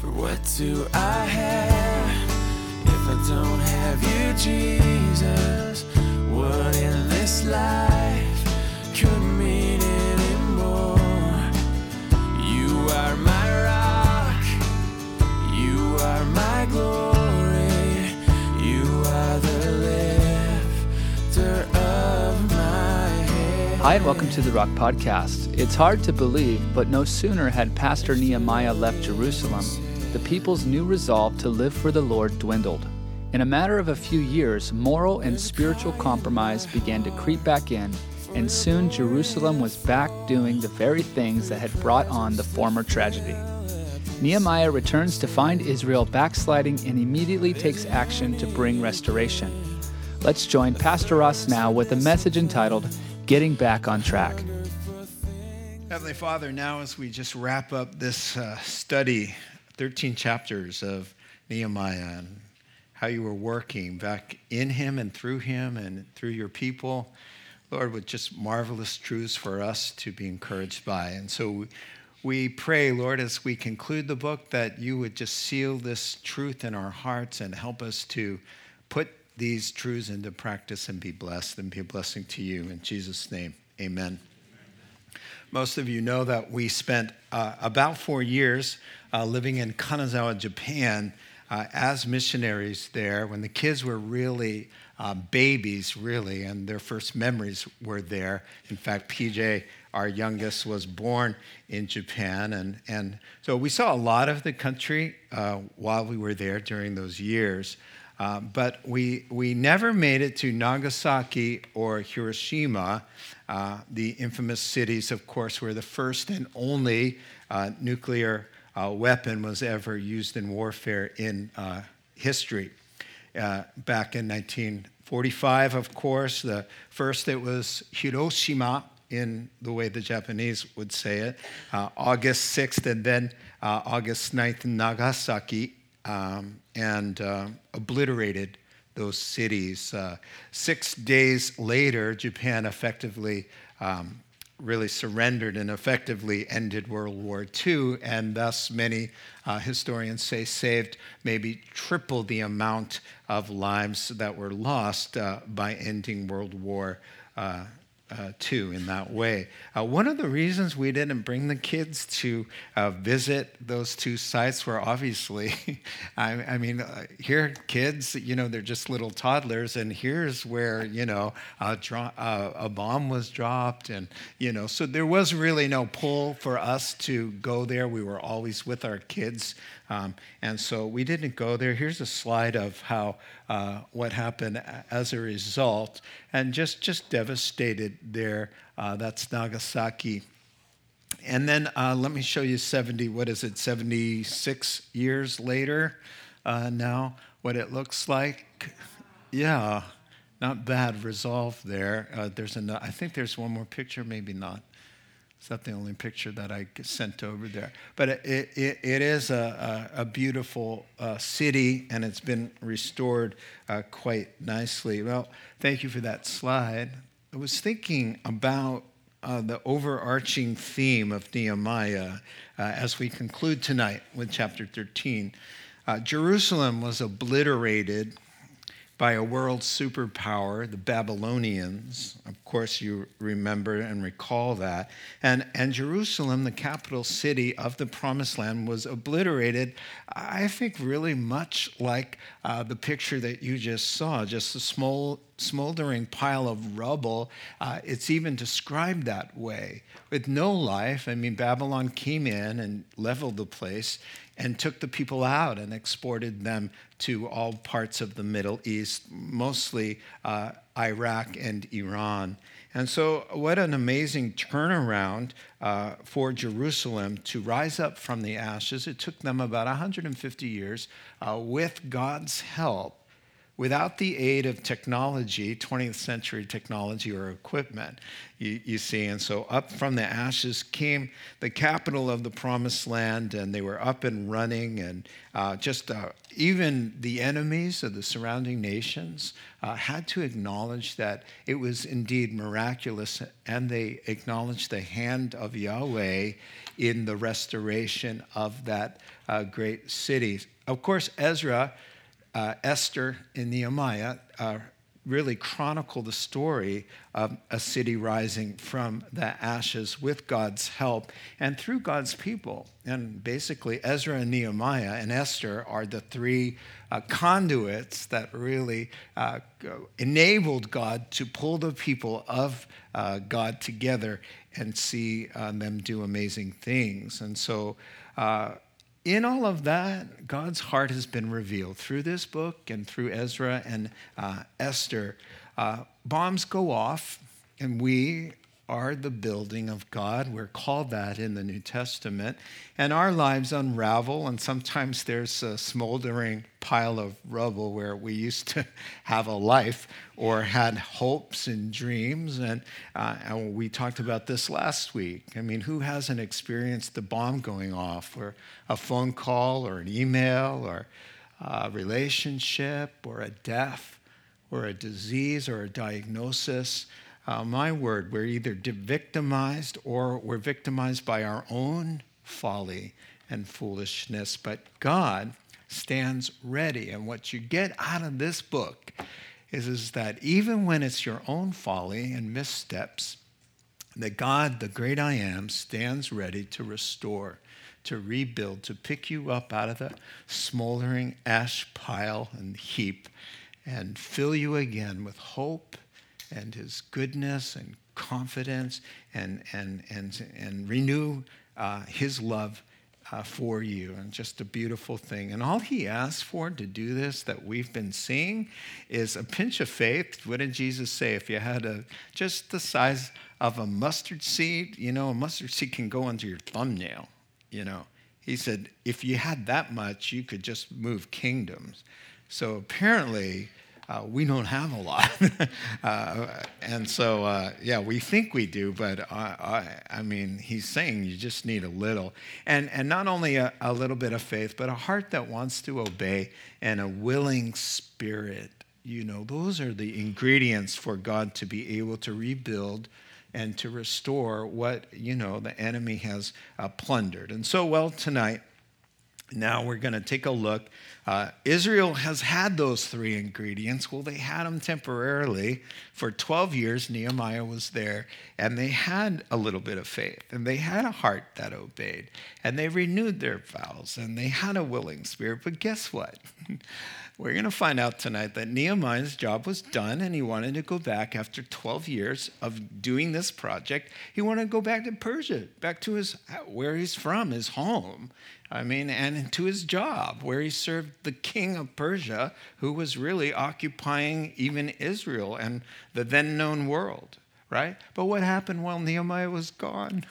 For what do I have if I don't have you, Jesus? What in this life could mean anymore? You are my rock, you are my glory. Hi, and welcome to the Rock Podcast. It's hard to believe, but no sooner had Pastor Nehemiah left Jerusalem, the people's new resolve to live for the Lord dwindled. In a matter of a few years, moral and spiritual compromise began to creep back in, and soon Jerusalem was back doing the very things that had brought on the former tragedy. Nehemiah returns to find Israel backsliding and immediately takes action to bring restoration. Let's join Pastor Ross now with a message entitled Getting Back on Track. Heavenly Father, now as we just wrap up this uh, study, 13 chapters of Nehemiah and how you were working back in him and through him and through your people, Lord, with just marvelous truths for us to be encouraged by. And so we pray, Lord, as we conclude the book, that you would just seal this truth in our hearts and help us to put these truths into practice and be blessed and be a blessing to you. In Jesus' name, amen. Most of you know that we spent uh, about four years uh, living in Kanazawa, Japan, uh, as missionaries there when the kids were really uh, babies, really, and their first memories were there. In fact, PJ, our youngest, was born in Japan. And, and so we saw a lot of the country uh, while we were there during those years. Uh, but we, we never made it to Nagasaki or Hiroshima, uh, the infamous cities, of course, were the first and only uh, nuclear uh, weapon was ever used in warfare in uh, history. Uh, back in 1945, of course, the first it was Hiroshima in the way the Japanese would say it, August 6th, and then August 9th in Nagasaki um, and uh, obliterated those cities. Uh, six days later, Japan effectively um, really surrendered and effectively ended World War II, and thus many uh, historians say saved maybe triple the amount of lives that were lost uh, by ending World War uh, too in that way. Uh, one of the reasons we didn't bring the kids to uh, visit those two sites were obviously, I, I, mean, uh, here kids, you know, they're just little toddlers, and here's where you know a, dro- uh, a bomb was dropped, and you know, so there was really no pull for us to go there. We were always with our kids. Um, and so we didn't go there. Here's a slide of how uh, what happened as a result, and just just devastated there. Uh, that's Nagasaki. And then uh, let me show you 70. What is it? 76 years later uh, now. What it looks like. Yeah, not bad resolve there. Uh, there's an, I think there's one more picture, maybe not. Is not the only picture that I sent over there? But it, it, it is a, a, a beautiful uh, city and it's been restored uh, quite nicely. Well, thank you for that slide. I was thinking about uh, the overarching theme of Nehemiah uh, as we conclude tonight with chapter 13. Uh, Jerusalem was obliterated by a world superpower, the Babylonians. Of course, you remember and recall that. And, and Jerusalem, the capital city of the Promised Land, was obliterated, I think, really much like uh, the picture that you just saw, just a small, smoldering pile of rubble. Uh, it's even described that way. With no life, I mean, Babylon came in and leveled the place and took the people out and exported them to all parts of the Middle East, mostly uh, Iraq and Iran. And so, what an amazing turnaround uh, for Jerusalem to rise up from the ashes. It took them about 150 years uh, with God's help without the aid of technology, 20th century technology or equipment, you, you, see. And so up from the ashes came the capital of the promised land, and they were up and running. And uh, just uh, even the enemies of the surrounding nations uh, had to acknowledge that it was indeed miraculous, and they acknowledged the hand of Yahweh in the restoration of that uh, great city. Of course, Ezra uh, Esther and Nehemiah uh, really chronicle the story of a city rising from the ashes with God's help and through God's people. And basically, Ezra and Nehemiah and Esther are the three uh, conduits that really uh, enabled God to pull the people of uh, God together and see uh, them do amazing things. And so, uh, in all of that, God's heart has been revealed through this book and through Ezra and uh, Esther. Uh, bombs go off, and we are the building of God. We're called that in the New Testament. And our lives unravel, and sometimes there's a smoldering pile of rubble where we used to have a life or had hopes and dreams. And, uh, and we talked about this last week. I mean, who hasn't experienced the bomb going off, or a phone call, or an email, or a relationship, or a death, or a disease, or a diagnosis? Uh, my word, we're either victimized or we're victimized by our own folly and foolishness. But God stands ready. And what you get out of this book is, is that even when it's your own folly and missteps, that God, the great I am, stands ready to restore, to rebuild, to pick you up out of the smoldering ash pile and heap and fill you again with hope and his goodness and confidence and, and, and, and renew uh, his love uh, for you. And just a beautiful thing. And all he asks for to do this that we've been seeing is a pinch of faith. What did Jesus say? If you had a, just the size of a mustard seed, you know, a mustard seed can go under your thumbnail, you know. He said, if you had that much, you could just move kingdoms. So apparently, uh, we don't have a lot. uh, and so, uh, yeah, we think we do, but I, I, mean, he's saying you just need a little. And, and not only a, a little bit of faith, but a heart that wants to obey and a willing spirit. You know, those are the ingredients for God to be able to rebuild and to restore what, you know, the enemy has uh, plundered. And so, well, tonight, now we're going to take a look. Uh, Israel has had those three ingredients. Well, they had them temporarily. For 12 years, Nehemiah was there, and they had a little bit of faith, and they had a heart that obeyed, and they renewed their vows, and they had a willing spirit. But guess what? We're going to find out tonight that Nehemiah's job was done and he wanted to go back after 12 years of doing this project. He wanted to go back to Persia, back to his where he's from, his home. I mean, and to his job, where he served the king of Persia, who was really occupying even Israel and the then known world, right? But what happened while Nehemiah was gone?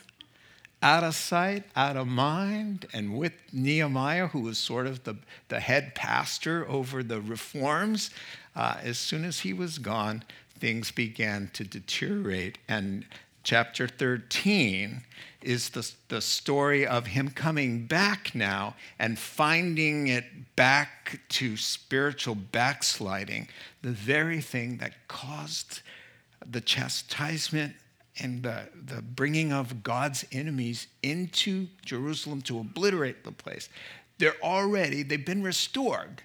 Out of sight, out of mind. And with Nehemiah, who was sort of the, the head pastor over the reforms, uh, as soon as he was gone, things began to deteriorate. And chapter 13 is the, the story of him coming back now and finding it back to spiritual backsliding, the very thing that caused the chastisement and the, the bringing of God's enemies into Jerusalem to obliterate the place. They're already, they've been restored.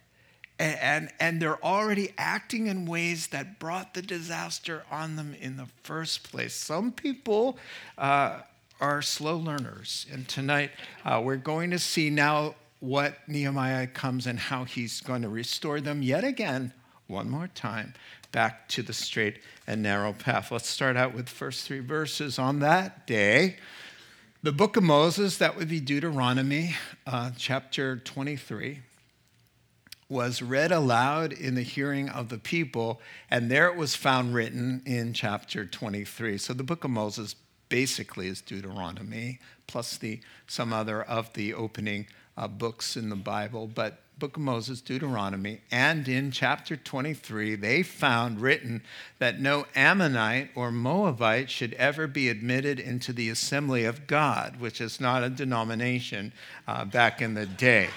And, and, and, they're already acting in ways that brought the disaster on them in the first place. Some people uh, are slow learners. And tonight uh, we're going to see now what Nehemiah comes and how he's going to restore them yet again, one more time, back to the straight and narrow path. Let's start out with first three verses. On that day, the book of Moses, that would be Deuteronomy, uh, chapter 23, was read aloud in the hearing of the people, and there it was found written in chapter 23. So the book of Moses basically is Deuteronomy, plus the, some other of the opening uh, books in the Bible. But book of Moses, Deuteronomy, and in chapter 23, they found written that no Ammonite or Moabite should ever be admitted into the assembly of God, which is not a denomination uh, back in the day.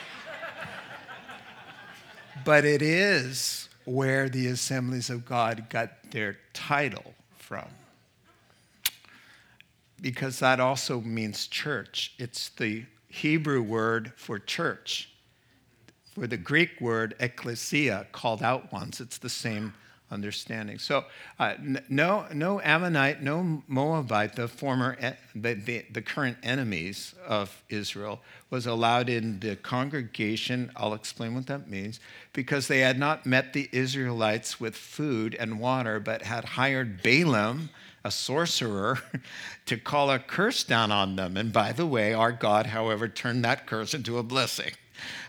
but it is where the assemblies of God got their title from because that also means church. It's the Hebrew word for church. For the Greek word ecclesia, called out ones, it's the same understanding. So, uh, no, no Ammonite, no Moabite, the former, the, the, the, current enemies of Israel, was allowed in the congregation. I'll explain what that means. Because they had not met the Israelites with food and water, but had hired Balaam a sorcerer to call a curse down on them. And by the way, our God, however, turned that curse into a blessing.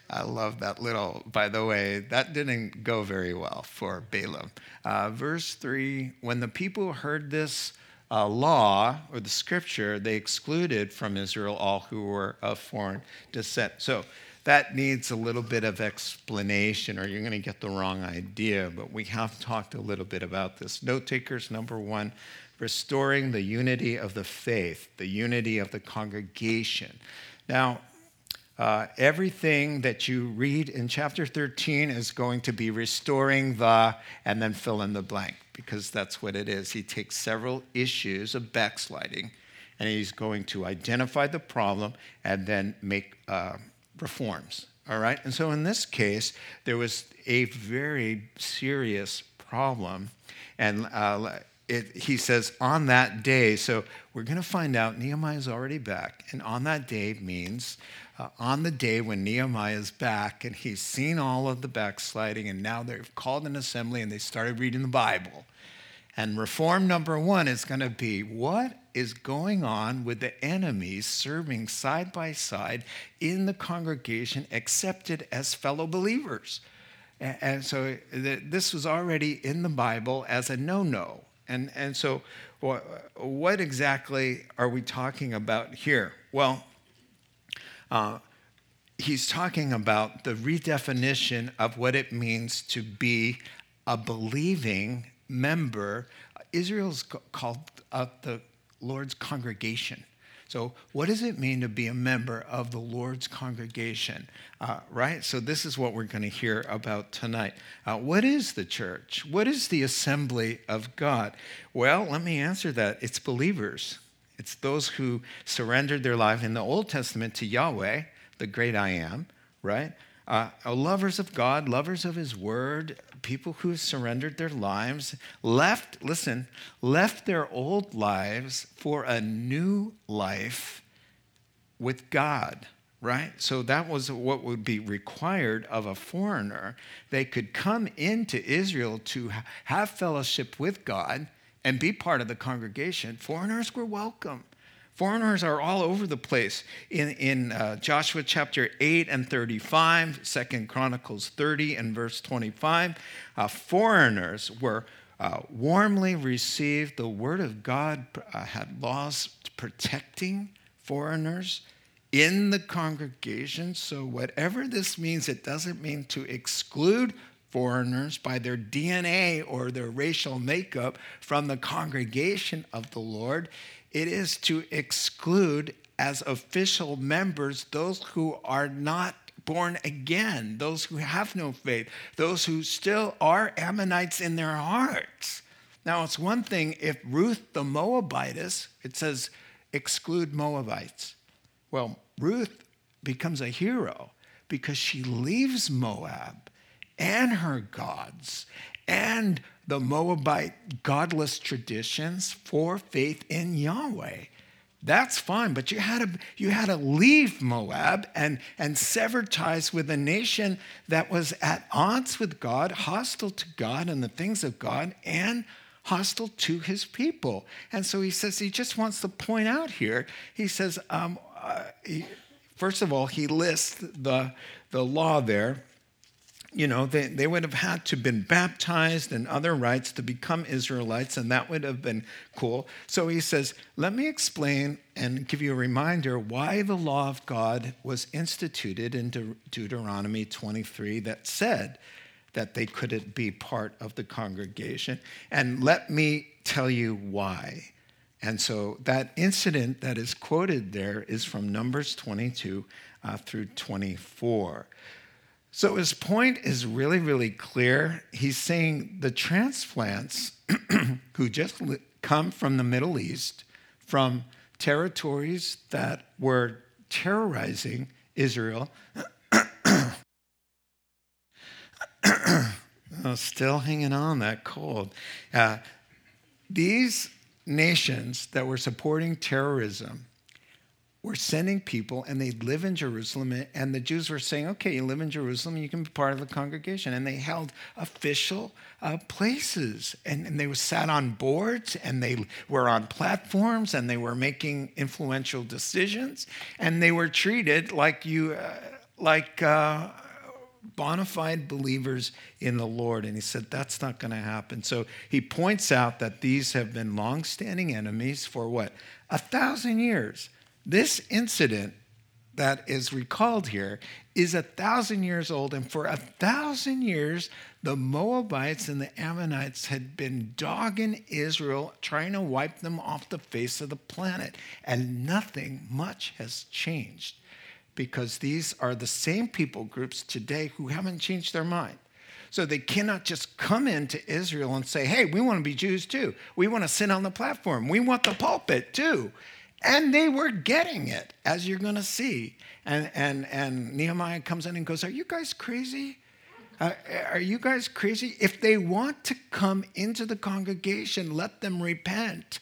I love that little, by the way, that didn't go very well for Balaam. Uh, verse 3 When the people heard this uh, law or the scripture, they excluded from Israel all who were of foreign descent. So that needs a little bit of explanation, or you're going to get the wrong idea. But we have talked a little bit about this. Note takers, number one, restoring the unity of the faith, the unity of the congregation. Now, uh, everything that you read in chapter 13 is going to be restoring the, and then fill in the blank, because that's what it is. He takes several issues of backsliding, and he's going to identify the problem and then make uh, reforms. All right? And so in this case, there was a very serious problem. And uh, it, he says, on that day. So we're going to find out Nehemiah is already back. And on that day means uh, on the day when Nehemiah is back and he's seen all of the backsliding, and now they've called an assembly and they started reading the Bible. And reform number one is going to be what is going on with the enemies serving side by side in the congregation, accepted as fellow believers. And so this was already in the Bible as a no no. And, and so, what, what exactly are we talking about here? Well, uh, he's talking about the redefinition of what it means to be a believing member. Israel's called uh, the Lord's congregation. So, what does it mean to be a member of the Lord's congregation? Uh, right? So, this is what we're going to hear about tonight. Uh, what is the church? What is the assembly of God? Well, let me answer that. It's believers, it's those who surrendered their life in the Old Testament to Yahweh, the great I am, right? Uh, lovers of God, lovers of His Word, people who surrendered their lives, left, listen, left their old lives for a new life with God, right? So that was what would be required of a foreigner. They could come into Israel to have fellowship with God and be part of the congregation. Foreigners were welcome. Foreigners are all over the place. In, in uh, Joshua chapter 8 and 35, 2 Chronicles 30 and verse 25, uh, foreigners were uh, warmly received. The word of God uh, had laws protecting foreigners in the congregation. So, whatever this means, it doesn't mean to exclude foreigners by their DNA or their racial makeup from the congregation of the Lord it is to exclude as official members those who are not born again, those who have no faith, those who still are Ammonites in their hearts. Now, it's one thing if Ruth the Moabitess, it says exclude Moabites. Well, Ruth becomes a hero because she leaves Moab and her gods and the Moabite godless traditions for faith in Yahweh. That's fine, but you had to, you had to leave Moab and, and sever ties with a nation that was at odds with God, hostile to God and the things of God, and hostile to his people. And so he says, he just wants to point out here, he says, um, uh, he, first of all, he lists the, the law there you know, they, they would have had to been baptized and other rites to become Israelites, and that would have been cool. So he says, let me explain and give you a reminder why the law of God was instituted in De- Deuteronomy 23 that said that they couldn't be part of the congregation. And let me tell you why. And so that incident that is quoted there is from Numbers 22 uh, through 24. So his point is really, really clear. He's saying the transplants who just come from the Middle East, from territories that were terrorizing Israel, oh, still hanging on that cold. Uh, these nations that were supporting terrorism were sending people and they live in Jerusalem. And the Jews were saying, okay, you live in Jerusalem, you can be part of the congregation. And they held official uh, places. And, and they were sat on boards and they were on platforms and they were making influential decisions. And they were treated like you, uh, like, uh, bona fide believers in the Lord. And he said, that's not going to happen. So he points out that these have been long standing enemies for what? A thousand years. This incident that is recalled here is a thousand years old, and for a thousand years, the Moabites and the Ammonites had been dogging Israel, trying to wipe them off the face of the planet, and nothing much has changed because these are the same people groups today who haven't changed their mind. So they cannot just come into Israel and say, hey, we want to be Jews too. We want to sit on the platform. We want the pulpit too. And they were getting it, as you're going to see. And, and, and Nehemiah comes in and goes, Are you guys crazy? Uh, are you guys crazy? If they want to come into the congregation, let them repent.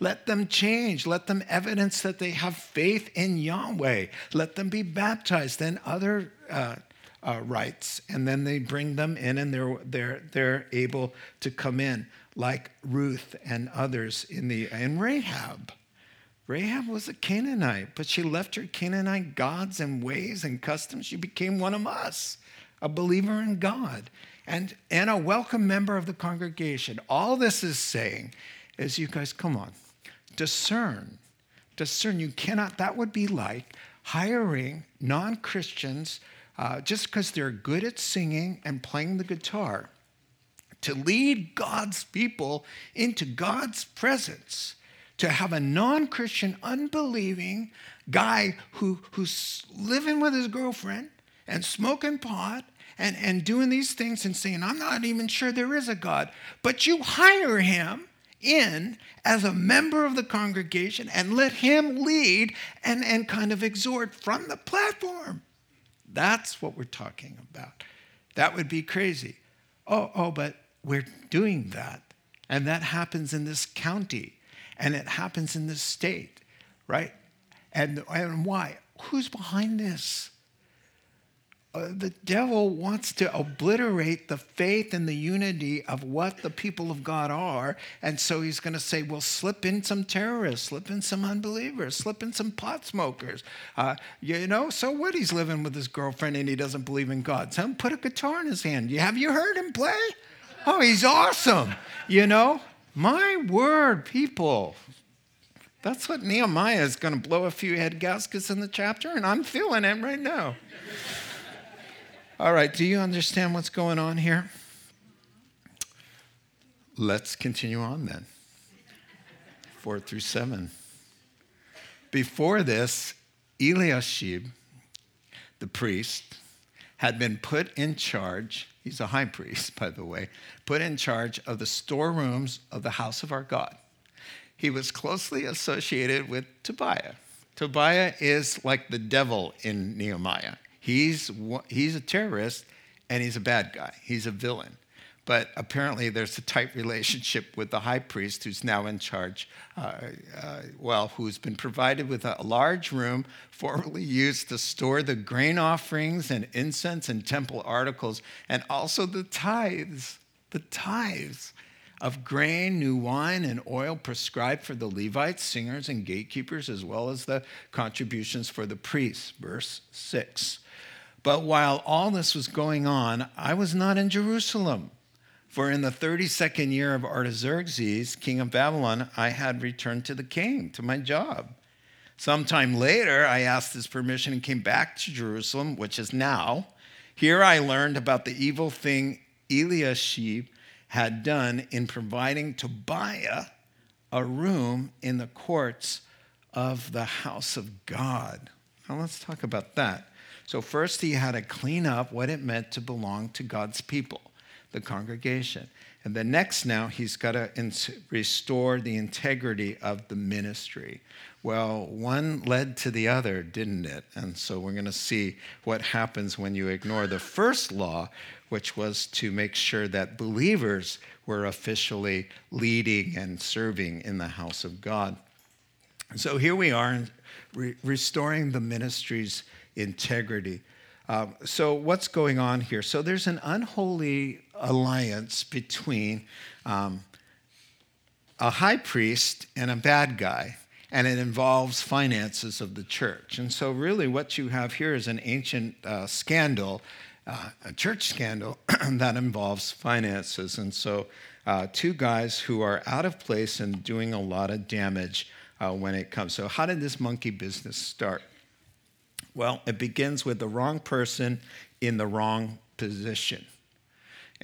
Let them change. Let them evidence that they have faith in Yahweh. Let them be baptized. Then other uh, uh, rites, and then they bring them in, and they're they're they're able to come in, like Ruth and others in the and Rahab. Rahab was a Canaanite, but she left her Canaanite gods and ways and customs. She became one of us, a believer in God, and, and a welcome member of the congregation. All this is saying is, you guys, come on, discern. Discern. You cannot, that would be like hiring non Christians uh, just because they're good at singing and playing the guitar to lead God's people into God's presence to have a non Christian, unbelieving guy who, who's living with his girlfriend and smoking pot and, and doing these things and saying, I'm not even sure there is a God. But you hire him in as a member of the congregation and let him lead and, and kind of exhort from the platform. That's what we're talking about. That would be crazy. Oh, oh, but we're doing that. And that happens in this county and it happens in this state, right? And, and why? Who's behind this? Uh, the devil wants to obliterate the faith and the unity of what the people of God are. And so he's going to say, well, slip in some terrorists, slip in some unbelievers, slip in some pot smokers. Uh, you know, so what? He's living with his girlfriend and he doesn't believe in God. Him, put a guitar in his hand. Have you heard him play? Oh, he's awesome. You know, my word, people. That's what Nehemiah is going to blow a few head gaskets in the chapter, and I'm feeling it right now. All right, do you understand what's going on here? Let's continue on then. Four through seven. Before this, Eliashib, the priest, had been put in charge, he's a high priest, by the way, put in charge of the storerooms of the house of our God. He was closely associated with Tobiah. Tobiah is like the devil in Nehemiah. He's, he's a terrorist and he's a bad guy, he's a villain. But apparently, there's a tight relationship with the high priest who's now in charge, uh, uh, well, who's been provided with a large room formerly used to store the grain offerings and incense and temple articles, and also the tithes, the tithes of grain, new wine, and oil prescribed for the Levites, singers, and gatekeepers, as well as the contributions for the priests. Verse 6. But while all this was going on, I was not in Jerusalem. For in the 32nd year of Artaxerxes, king of Babylon, I had returned to the king, to my job. Sometime later, I asked his permission and came back to Jerusalem, which is now. Here I learned about the evil thing Eliashib had done in providing Tobiah a room in the courts of the house of God. Now let's talk about that. So, first, he had to clean up what it meant to belong to God's people, the congregation. And then, next, now, he's got to restore the integrity of the ministry. Well, one led to the other, didn't it? And so, we're going to see what happens when you ignore the first law, which was to make sure that believers were officially leading and serving in the house of God. So, here we are, re- restoring the ministry's integrity. Um, so, what's going on here? So, there's an unholy alliance between um, a high priest and a bad guy, and it involves finances of the church. And so, really, what you have here is an ancient uh, scandal, uh, a church scandal that involves finances. And so, uh, two guys who are out of place and doing a lot of damage uh, when it comes. So, how did this monkey business start? Well, it begins with the wrong person in the wrong position.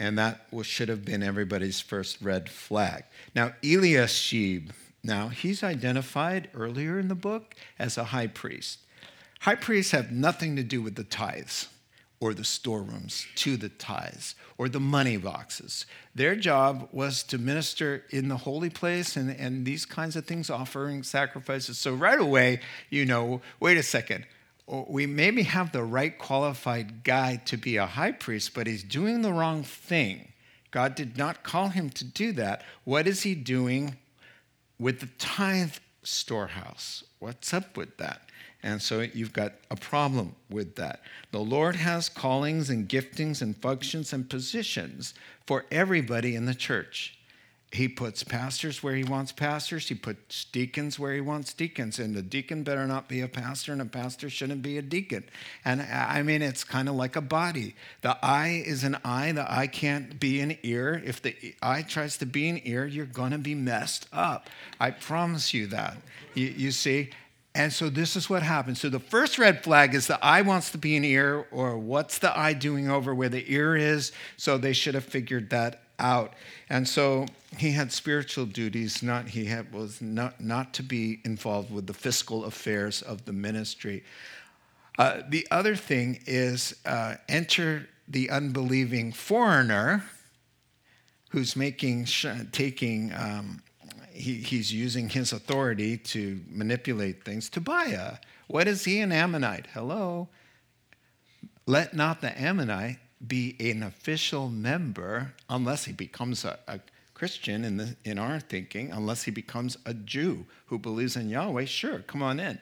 And that should have been everybody's first red flag. Now, Eliashib, now he's identified earlier in the book as a high priest. High priests have nothing to do with the tithes or the storerooms to the tithes or the money boxes. Their job was to minister in the holy place and, and these kinds of things, offering sacrifices. So right away, you know, wait a second, we maybe have the right qualified guy to be a high priest, but he's doing the wrong thing. God did not call him to do that. What is he doing with the tithe storehouse? What's up with that? And so you've got a problem with that. The Lord has callings and giftings and functions and positions for everybody in the church. He puts pastors where he wants pastors. He puts deacons where he wants deacons. And the deacon better not be a pastor, and a pastor shouldn't be a deacon. And I mean, it's kind of like a body. The eye is an eye. The eye can't be an ear. If the eye tries to be an ear, you're going to be messed up. I promise you that. You, you see? And so this is what happens. So the first red flag is the eye wants to be an ear, or what's the eye doing over where the ear is? So they should have figured that out. And so he had spiritual duties, not he had, was not, not to be involved with the fiscal affairs of the ministry. Uh, the other thing is uh, enter the unbelieving foreigner who's making taking um, he, he's using his authority to manipulate things. Tobiah, what is he an Ammonite? Hello. Let not the Ammonite be an official member unless he becomes a, a Christian in, the, in our thinking, unless he becomes a Jew who believes in Yahweh, sure, come on in.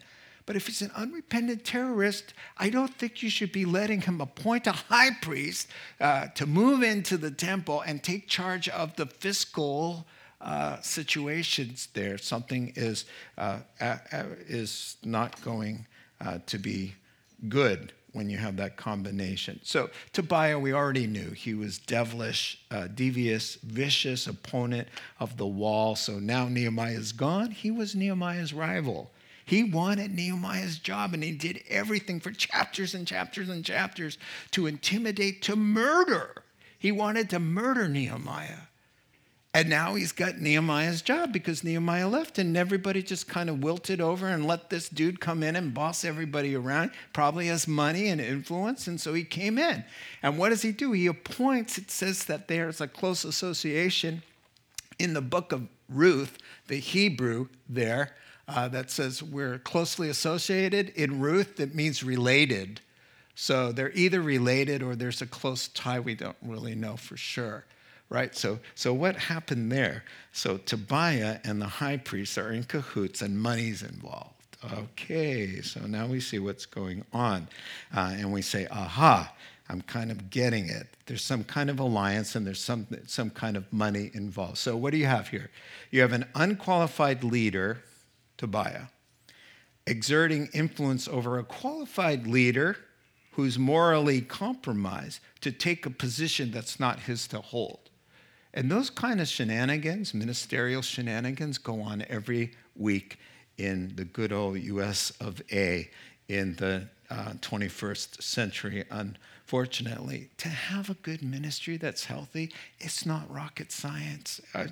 But if he's an unrepentant terrorist, I don't think you should be letting him appoint a high priest uh, to move into the temple and take charge of the fiscal uh, situations there. Something is, uh, is not going uh, to be good when you have that combination. So Tobiah, we already knew he was devilish, uh, devious, vicious opponent of the wall. So now Nehemiah is gone. He was Nehemiah's rival. He wanted Nehemiah's job, and he did everything for chapters and chapters and chapters to intimidate, to murder. He wanted to murder Nehemiah. And now he's got Nehemiah's job because Nehemiah left, and everybody just kind of wilted over and let this dude come in and boss everybody around. Probably has money and influence, and so he came in. And what does he do? He appoints, it says that there's a close association in the book of Ruth, the Hebrew there, uh, that says we're closely associated. In Ruth, it means related. So they're either related or there's a close tie. We don't really know for sure right? So, so what happened there? So Tobiah and the high priest are in cahoots and money's involved. Okay, so now we see what's going on. Uh, and we say, aha, I'm kind of getting it. There's some kind of alliance and there's some, some kind of money involved. So, what do you have here? You have an unqualified leader, Tobiah, exerting influence over a qualified leader who's morally compromised to take a position that's not his to hold. And those kind of shenanigans, ministerial shenanigans, go on every week in the good old US of A in the uh, 21st century, unfortunately. To have a good ministry that's healthy, it's not rocket science. I,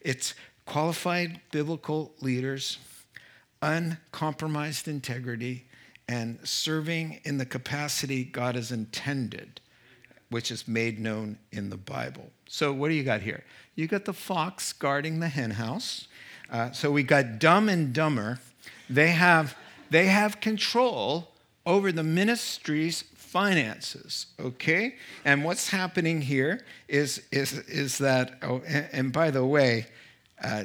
it's qualified biblical leaders, uncompromised integrity, and serving in the capacity God has intended, which is made known in the Bible. So, what do you got here? You got the fox guarding the henhouse. Uh, so, we got dumb and dumber. They have, they have control over the ministry's finances, okay? And what's happening here is, is, is that, oh, and, and by the way, uh,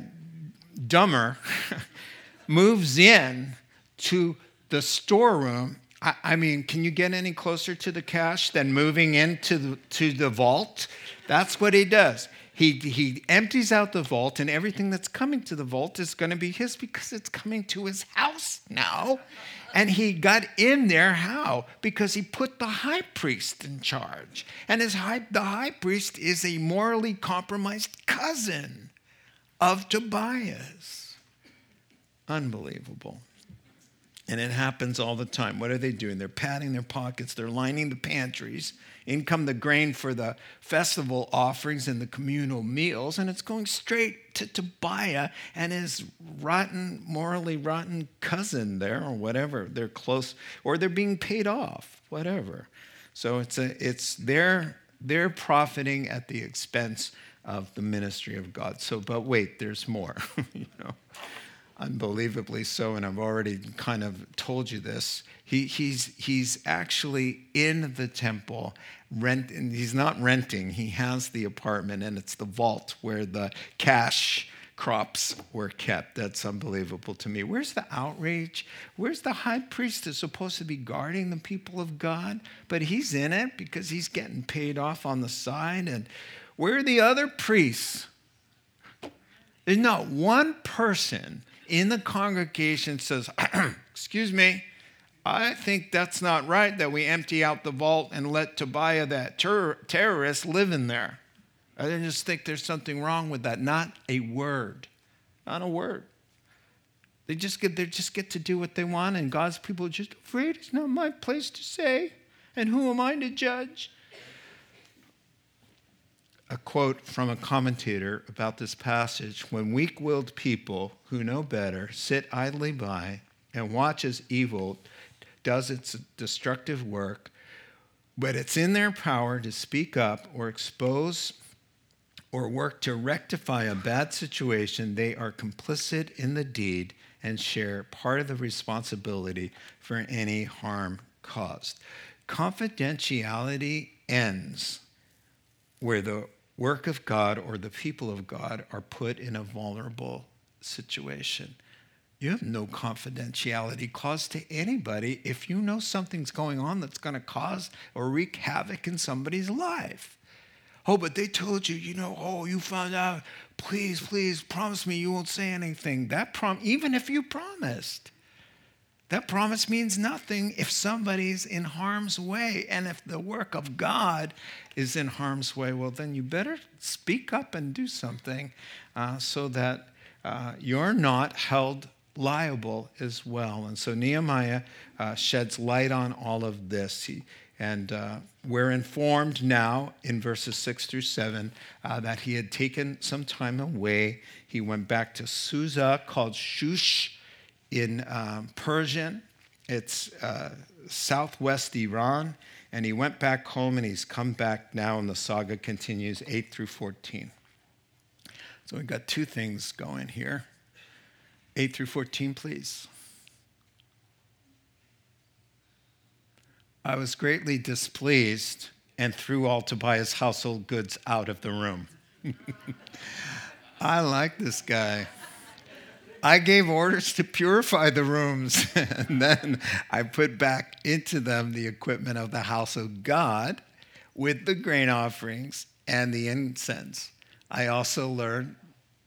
dumber moves in to the storeroom. I, mean, can you get any closer to the cash than moving into the, to the vault? That's what he does. He, he empties out the vault, and everything that's coming to the vault is going to be his because it's coming to his house now. And he got in there how? Because he put the high priest in charge. And his high, the high priest is a morally compromised cousin of Tobias. Unbelievable. And it happens all the time. What are they doing? They're patting their pockets, they're lining the pantries. In come the grain for the festival offerings and the communal meals, and it's going straight to Tobiah and his rotten, morally rotten cousin there, or whatever. They're close, or they're being paid off, whatever. So it's a, it's they're they're profiting at the expense of the ministry of God. So, but wait, there's more. you know unbelievably so, and I've already kind of told you this. He, he's, he's actually in the temple, rent, he's not renting, he has the apartment, and it's the vault where the cash crops were kept. That's unbelievable to me. Where's the outrage? Where's the high priest that's supposed to be guarding the people of God? But he's in it because he's getting paid off on the side. And where are the other priests? There's not one person in the congregation says, Excuse me, I think that's not right that we empty out the vault and let Tobiah, that ter- terrorist, live in there. I just think there's something wrong with that. Not a word. Not a word. They just get, they just get to do what they want, and God's people are just afraid it's not my place to say. And who am I to judge? A quote from a commentator about this passage when weak willed people who know better sit idly by and watch as evil does its destructive work, but it's in their power to speak up or expose or work to rectify a bad situation, they are complicit in the deed and share part of the responsibility for any harm caused. Confidentiality ends where the work of God or the people of God are put in a vulnerable situation. You have no confidentiality clause to anybody if you know something's going on that's going to cause or wreak havoc in somebody's life. Oh, but they told you, you know, oh, you found out. Please, please promise me you won't say anything. That prom even if you promised. That promise means nothing if somebody's in harm's way. And if the work of God is in harm's way, well, then you better speak up and do something uh, so that uh, you're not held liable as well. And so Nehemiah uh, sheds light on all of this. He, and uh, we're informed now in verses 6 through 7 uh, that he had taken some time away. He went back to Susa, called Shush in um, Persian. It's uh, southwest Iran. And he went back home and he's come back now, and the saga continues 8 through 14. So we've got two things going here. 8 through 14, please. I was greatly displeased and threw all Tobiah's household goods out of the room. I like this guy. I gave orders to purify the rooms, and then I put back into them the equipment of the house of God with the grain offerings and the incense. I also learned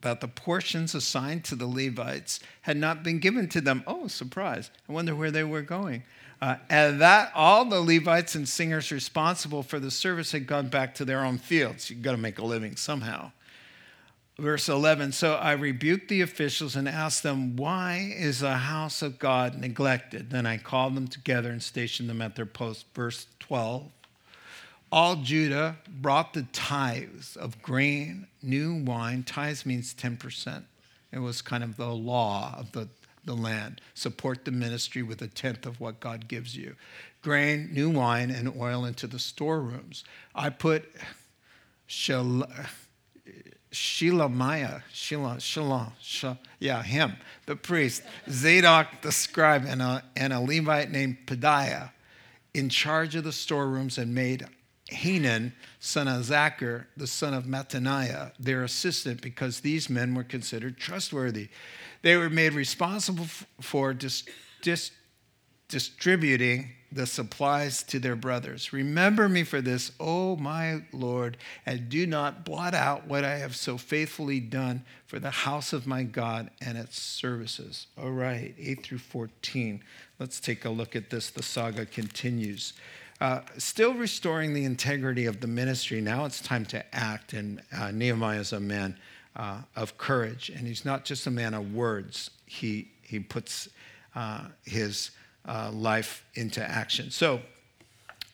that the portions assigned to the Levites had not been given to them. Oh, surprise. I wonder where they were going. Uh, and that all the Levites and singers responsible for the service had gone back to their own fields. You've got to make a living somehow. Verse 11 So I rebuked the officials and asked them, Why is the house of God neglected? Then I called them together and stationed them at their post. Verse 12 All Judah brought the tithes of grain, new wine. Tithes means 10%. It was kind of the law of the, the land. Support the ministry with a tenth of what God gives you. Grain, new wine, and oil into the storerooms. I put shal- Shelemiah, Shelah, Shelah, Shelah, yeah, him, the priest, Zadok the scribe, and a, and a Levite named Pedaiah in charge of the storerooms and made Hanan, son of Zachar, the son of Mattaniah, their assistant because these men were considered trustworthy. They were made responsible for dis, dis, distributing the supplies to their brothers. Remember me for this, O my Lord, and do not blot out what I have so faithfully done for the house of my God and its services. All right, 8 through 14. Let's take a look at this. The saga continues. Uh, still restoring the integrity of the ministry, now it's time to act. And uh, Nehemiah is a man uh, of courage, and he's not just a man of words. He, he puts uh, his uh, life into action. So,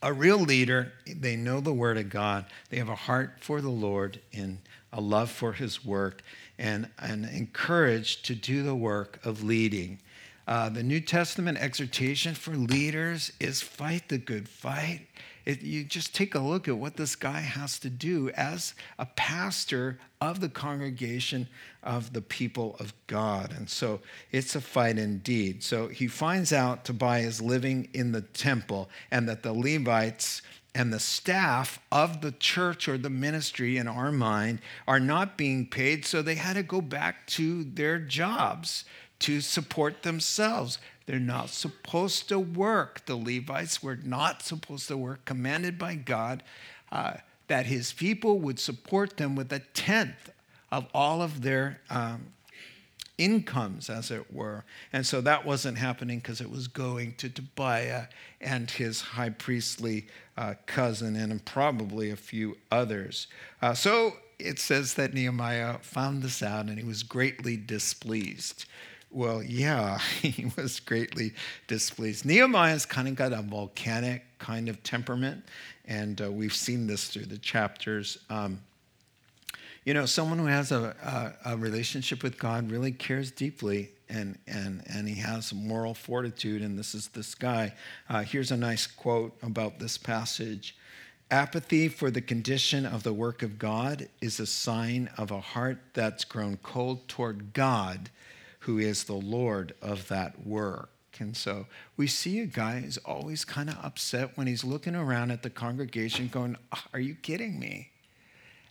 a real leader, they know the Word of God, they have a heart for the Lord and a love for His work, and, and encouraged to do the work of leading. Uh, the New Testament exhortation for leaders is fight the good fight. It, you just take a look at what this guy has to do as a pastor of the congregation of the people of God. And so it's a fight indeed. So he finds out Tobiah is living in the temple and that the Levites and the staff of the church or the ministry in our mind are not being paid, so they had to go back to their jobs to support themselves. They're not supposed to work. The Levites were not supposed to work, commanded by God uh, that his people would support them with a tenth of all of their um, incomes, as it were. And so that wasn't happening because it was going to Tobiah and his high priestly uh, cousin and probably a few others. Uh, so it says that Nehemiah found this out and he was greatly displeased. Well, yeah, he was greatly displeased. Nehemiah's kind of got a volcanic kind of temperament, and uh, we've seen this through the chapters. Um, you know, someone who has a, a, a, relationship with God really cares deeply, and, and, and he has moral fortitude, and this is this guy. Uh, here's a nice quote about this passage. Apathy for the condition of the work of God is a sign of a heart that's grown cold toward God who is the Lord of that work. And so we see a guy who's always kind of upset when he's looking around at the congregation going, Are you kidding me?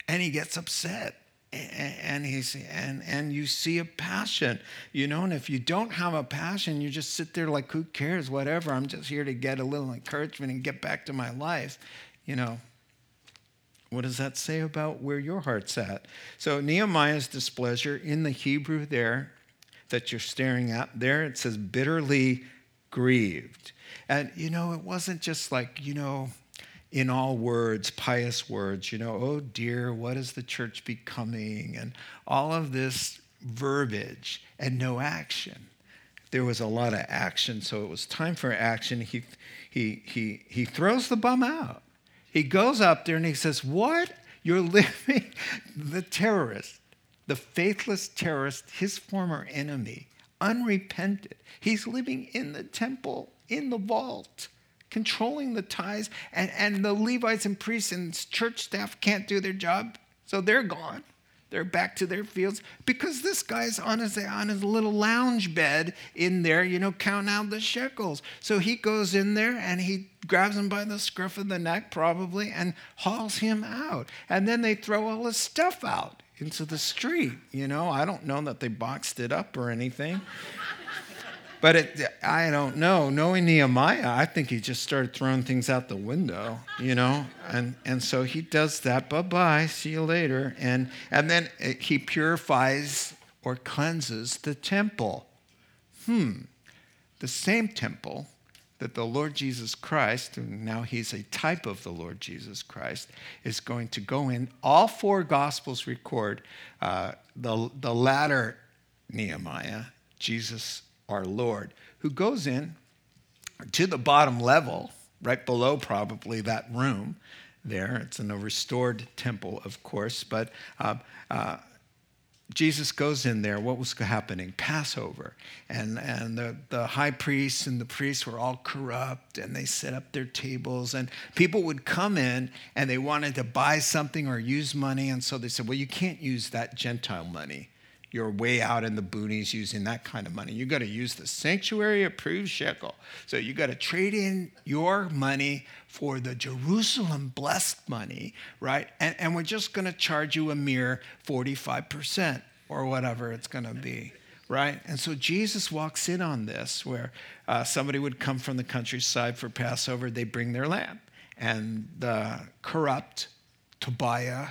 And he gets upset. And he's and and you see a passion, you know. And if you don't have a passion, you just sit there like, who cares? Whatever. I'm just here to get a little encouragement and get back to my life, you know. What does that say about where your heart's at? So Nehemiah's displeasure in the Hebrew there that you're staring at there, it says bitterly grieved. And, you know, it wasn't just like, you know, in all words, pious words, you know, oh dear, what is the church becoming? And all of this verbiage and no action. There was a lot of action, so it was time for action. He, he, he, he throws the bum out. He goes up there and he says, What? You're living the terrorist the faithless terrorist, his former enemy, unrepented. He's living in the temple, in the vault, controlling the tithes, and, and the Levites and priests and church staff can't do their job, so they're gone. They're back to their fields because this guy's on his, on his little lounge bed in there, you know, counting out the shekels. So he goes in there and he grabs him by the scruff of the neck, probably, and hauls him out. And then they throw all his stuff out into the street. You know, I don't know that they boxed it up or anything. But it, I don't know. Knowing Nehemiah, I think he just started throwing things out the window, you know? And, and so he does that. Bye bye. See you later. And, and then he purifies or cleanses the temple. Hmm. The same temple that the Lord Jesus Christ, and now he's a type of the Lord Jesus Christ, is going to go in. All four Gospels record uh, the, the latter Nehemiah, Jesus our Lord, who goes in to the bottom level, right below probably that room there. It's in a restored temple, of course, but uh, uh, Jesus goes in there. What was happening? Passover. And, and the, the high priests and the priests were all corrupt and they set up their tables. And people would come in and they wanted to buy something or use money. And so they said, Well, you can't use that Gentile money you're way out in the boonies using that kind of money. You got to use the sanctuary approved shekel. So you got to trade in your money for the Jerusalem blessed money, right? And, and we're just going to charge you a mere 45% or whatever it's going to be, right? And so Jesus walks in on this where uh, somebody would come from the countryside for Passover, they bring their lamb. And the corrupt Tobiah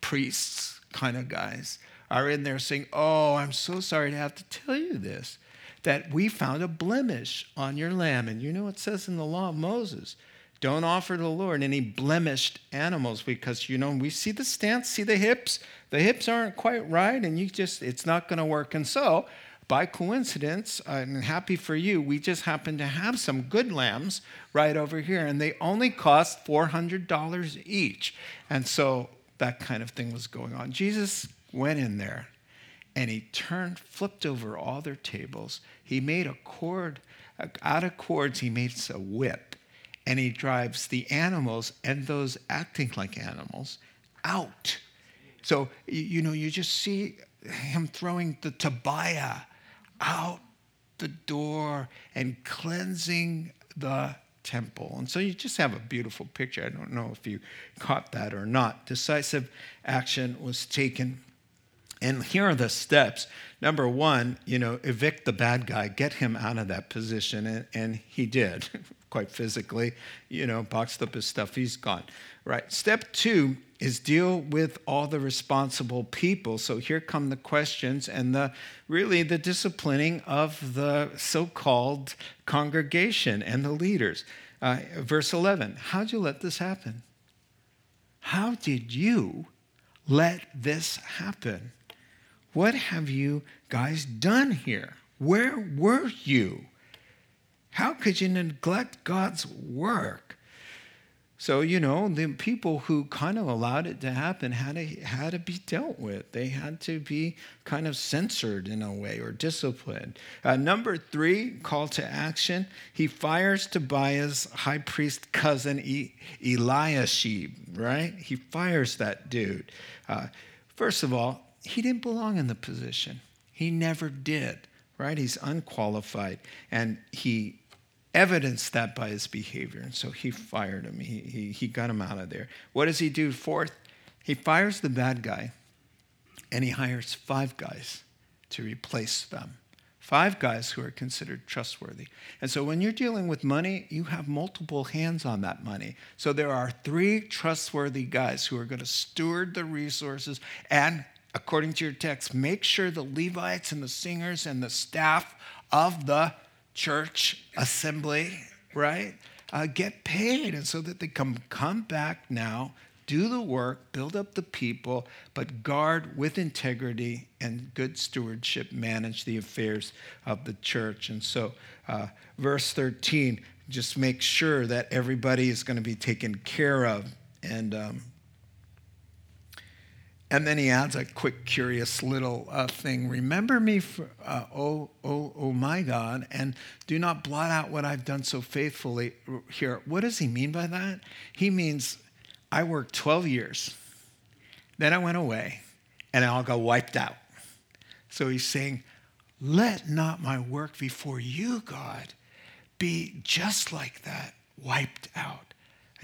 priests kind of guys are in there saying, Oh, I'm so sorry to have to tell you this, that we found a blemish on your lamb. And you know it says in the law of Moses, don't offer to the Lord any blemished animals because, you know, we see the stance, see the hips. The hips aren't quite right, and you just, it's not going to work. And so, by coincidence, I'm happy for you, we just happen to have some good lambs right over here, and they only cost $400 each. And so that kind of thing was going on. Jesus went in there and he turned, flipped over all their tables. He made a cord, out of cords, he makes a whip, and he drives the animals and those acting like animals out. So, you know, you just see him throwing the Tobiah out the door and cleansing the temple. And so you just have a beautiful picture. I don't know if you caught that or not. Decisive action was taken and here are the steps. Number one, you know, evict the bad guy, get him out of that position. And, and he did, quite physically, you know, boxed up his stuff, he's gone. Right. Step two is deal with all the responsible people. So here come the questions and the really the disciplining of the so-called congregation and the leaders. Uh, verse 11, how'd you let this happen? How did you let this happen? What have you guys done here? Where were you? How could you neglect God's work? So, you know, the people who kind of allowed it to happen had to, had to be dealt with. They had to be kind of censored in a way or disciplined. Uh, number three, call to action. He fires Tobiah's high priest cousin, e- Eliashib, right? He fires that dude. Uh, first of all, he didn't belong in the position. He never did, right? He's unqualified. And he evidenced that by his behavior. And so he fired him. He, he, he got him out of there. What does he do? Fourth, he fires the bad guy and he hires five guys to replace them. Five guys who are considered trustworthy. And so when you're dealing with money, you have multiple hands on that money. So there are three trustworthy guys who are going to steward the resources and according to your text, make sure the Levites and the singers and the staff of the church assembly, right, uh, get paid. And so that they come, come back now, do the work, build up the people, but guard with integrity and good stewardship, manage the affairs of the church. And so, uh, verse 13, just make sure that everybody is going to be taken care of. And um, and then he adds a quick, curious little uh, thing. Remember me, for, uh, oh, oh, oh my God, and do not blot out what I've done so faithfully here. What does he mean by that? He means I worked 12 years, then I went away, and I all got wiped out. So he's saying, let not my work before you, God, be just like that, wiped out.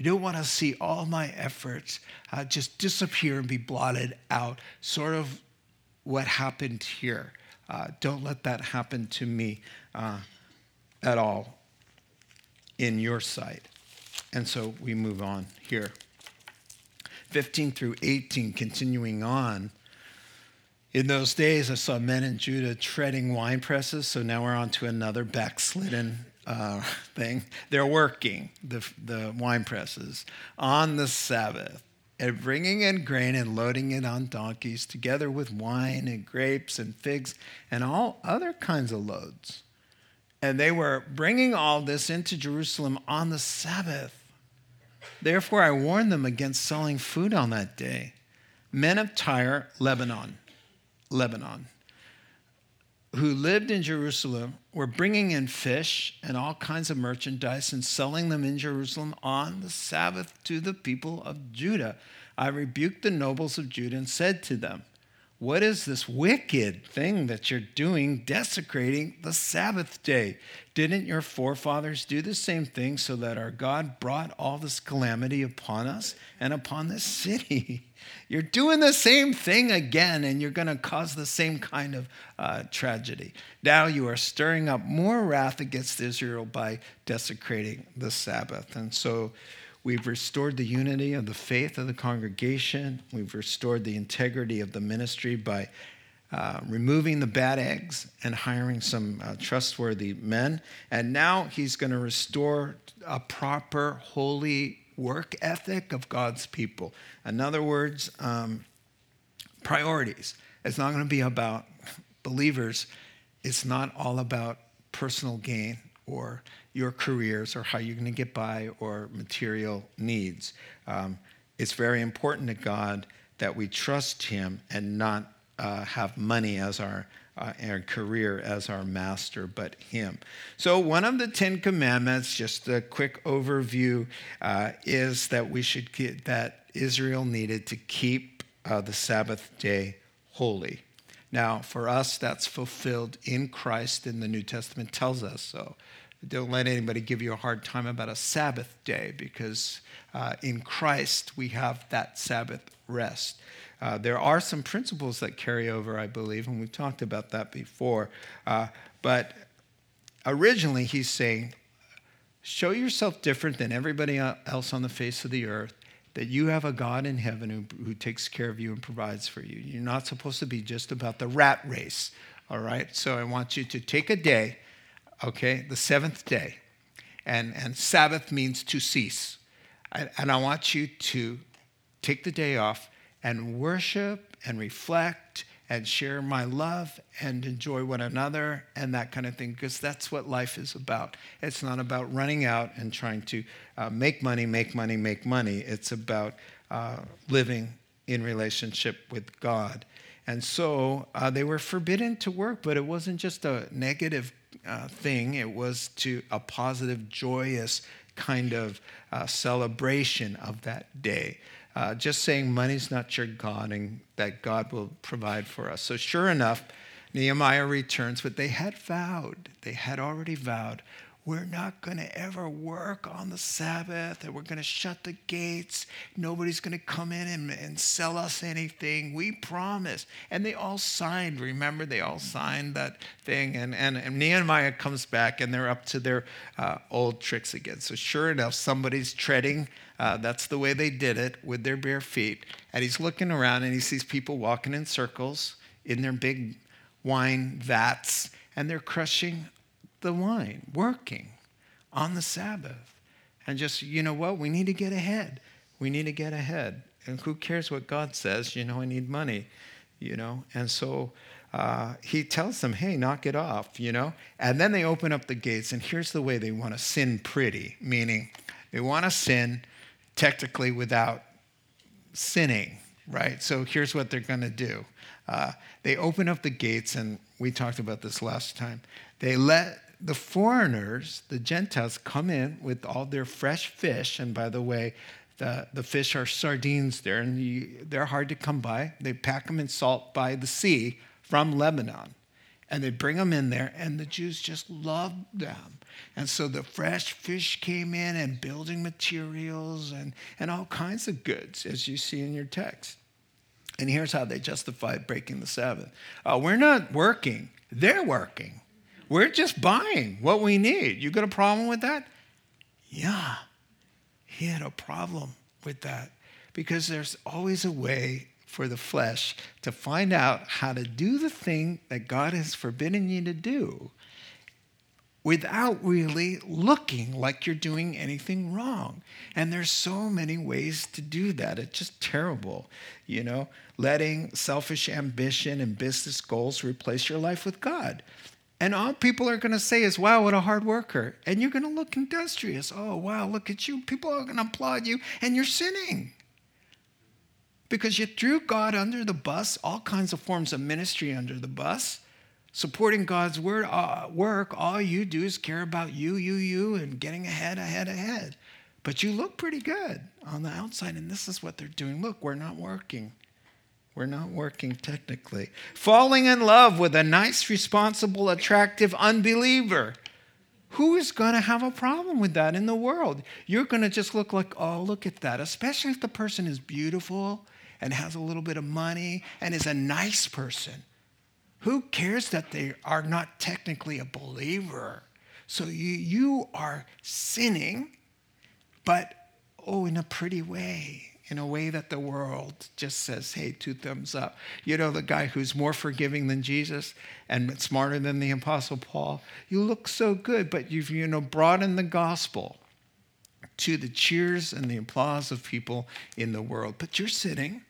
I don't want to see all my efforts uh, just disappear and be blotted out, sort of what happened here. Uh, don't let that happen to me uh, at all in your sight. And so we move on here. 15 through 18, continuing on. In those days, I saw men in Judah treading wine presses. So now we're on to another backslidden uh, thing. They're working, the, the wine presses, on the Sabbath and bringing in grain and loading it on donkeys, together with wine and grapes and figs and all other kinds of loads. And they were bringing all this into Jerusalem on the Sabbath. Therefore, I warned them against selling food on that day. Men of Tyre, Lebanon, Lebanon, who lived in Jerusalem were bringing in fish and all kinds of merchandise and selling them in Jerusalem on the Sabbath to the people of Judah. I rebuked the nobles of Judah and said to them, What is this wicked thing that you're doing, desecrating the Sabbath day? Didn't your forefathers do the same thing so that our God brought all this calamity upon us and upon this city? You're doing the same thing again, and you're going to cause the same kind of uh, tragedy. Now you are stirring up more wrath against Israel by desecrating the Sabbath. And so we've restored the unity of the faith of the congregation, we've restored the integrity of the ministry by uh, removing the bad eggs and hiring some uh, trustworthy men. And now he's going to restore a proper, holy work ethic of God's people. In other words, um, priorities. It's not going to be about believers, it's not all about personal gain or your careers or how you're going to get by or material needs. Um, it's very important to God that we trust Him and not uh, have money as our uh, career as our master, but Him. So, one of the Ten Commandments, just a quick overview, uh, is that we should get that Israel needed to keep uh, the Sabbath day holy. Now, for us, that's fulfilled in Christ, and the New Testament tells us so. Don't let anybody give you a hard time about a Sabbath day because uh, in Christ we have that Sabbath rest. Uh, there are some principles that carry over, I believe, and we've talked about that before. Uh, but originally, he's saying, show yourself different than everybody else on the face of the earth, that you have a God in heaven who, who takes care of you and provides for you. You're not supposed to be just about the rat race, all right? So I want you to take a day, okay, the seventh day, and, and Sabbath means to cease. and I want you to take the day off and worship and reflect and share my love and enjoy one another and that kind of thing because that's what life is about. It's not about running out and trying to uh, make money, make money, make money. It's about uh, living in relationship with God. And so uh, they were forbidden to work, but it wasn't just a negative uh, thing, it was to a positive, joyous kind of uh, celebration of that day uh, just saying money's not your God and that God will provide for us. So, sure enough, Nehemiah returns, but they had vowed, they had already vowed, we're not going to ever work on the Sabbath, and we're going to shut the gates. Nobody's going to come in and, and sell us anything. We promise. And they all signed. Remember, they all signed that thing. And, and, and Nehemiah comes back, and they're up to their uh, old tricks again. So, sure enough, somebody's treading uh, that's the way they did it with their bare feet. And he's looking around and he sees people walking in circles in their big wine vats, and they're crushing the wine, working on the Sabbath. And just, you know what? We need to get ahead. We need to get ahead. And who cares what God says? You know, I need money, you know? And so uh, he tells them, hey, knock it off, you know? And then they open up the gates, and here's the way they want to sin pretty, meaning they want to sin technically without sinning, right? So here's what they're going to do uh, they open up the gates, and we talked about this last time. They let the foreigners, the Gentiles, come in with all their fresh fish. And by the way, the, the fish are sardines there, and you, they're hard to come by. They pack them in salt by the sea from Lebanon. And they bring them in there, and the Jews just love them. And so the fresh fish came in and building materials and, and all kinds of goods, as you see in your text. And here's how they justified breaking the Sabbath uh, We're not working, they're working. We're just buying what we need. You got a problem with that? Yeah, he had a problem with that because there's always a way for the flesh to find out how to do the thing that God has forbidden you to do without really looking like you're doing anything wrong. And there's so many ways to do that. It's just terrible, you know, letting selfish ambition and business goals replace your life with God. And all people are going to say is, wow, what a hard worker. And you're going to look industrious. Oh, wow, look at you. People are going to applaud you, and you're sinning. Because you threw God under the bus, all kinds of forms of ministry under the bus supporting God's word, uh, work, all you do is care about you, you, you, and getting ahead, ahead, ahead. But you look pretty good on the outside, and this is what they're doing. Look, we're not working. We're not working technically. Falling in love with a nice, responsible, attractive unbeliever. Who is going to have a problem with that in the world? You're going to just look like, oh, look at that, especially if the person is beautiful and has a little bit of money and is a nice person. Who cares that they are not technically a believer? So you, you are sinning, but oh, in a pretty way, in a way that the world just says, hey, two thumbs up. You know, the guy who's more forgiving than Jesus and smarter than the Apostle Paul. You look so good, but you've, you know, brought in the gospel to the cheers and the applause of people in the world. But you're sitting,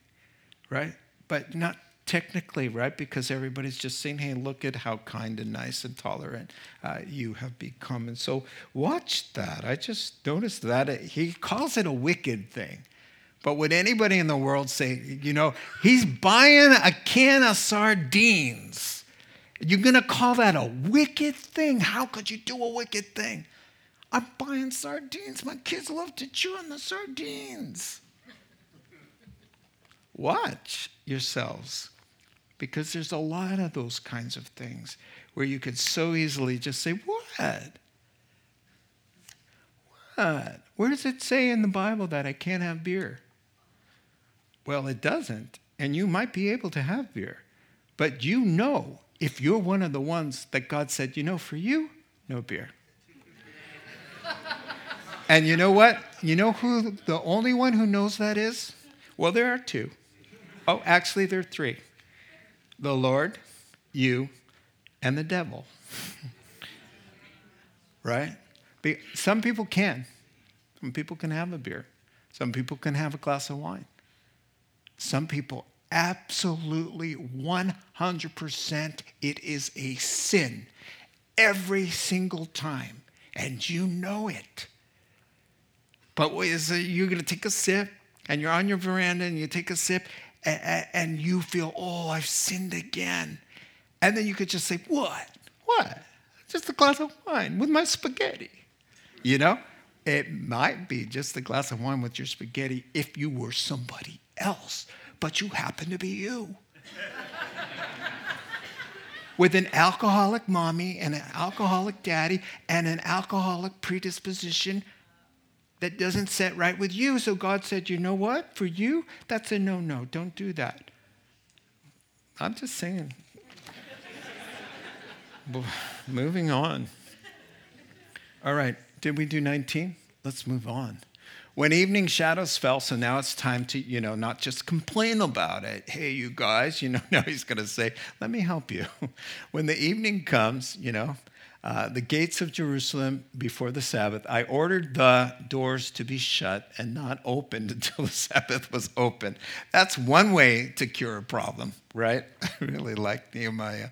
right? But not technically, right? Because everybody's just saying, hey, look at how kind and nice and tolerant uh, you have become. And so watch that. I just noticed that. He calls it a wicked thing. But would anybody in the world say, you know, he's buying a can of sardines? You're going to call that a wicked thing? How could you do a wicked thing? I'm buying sardines. My kids love to chew on the sardines. Watch yourselves because there's a lot of those kinds of things where you could so easily just say, What? What? Where does it say in the Bible that I can't have beer? Well, it doesn't. And you might be able to have beer. But you know, if you're one of the ones that God said, you know, for you, no beer. and you know what? You know who the only one who knows that is? Well, there are two. Oh, actually, there are three the Lord, you, and the devil. right? Some people can. Some people can have a beer. Some people can have a glass of wine. Some people absolutely 100% it is a sin every single time and you know it but is it, you're going to take a sip and you're on your veranda and you take a sip and you feel, oh, I've sinned again. And then you could just say, what? What? Just a glass of wine with my spaghetti. You know? It might be just a glass of wine with your spaghetti if you were somebody else, but you happen to be you. with an alcoholic mommy and an alcoholic daddy and an alcoholic predisposition that doesn't set right with you. So God said, you know what? For you, that's a no no. Don't do that. I'm just saying. Moving on. All right, did we do 19? Let's move on. When evening shadows fell, so now it's time to, you know, not just complain about it. Hey, you guys, you know, now he's going to say, let me help you. when the evening comes, you know, uh, the gates of Jerusalem before the Sabbath, I ordered the doors to be shut and not opened until the Sabbath was open. That's one way to cure a problem, right? I really like Nehemiah.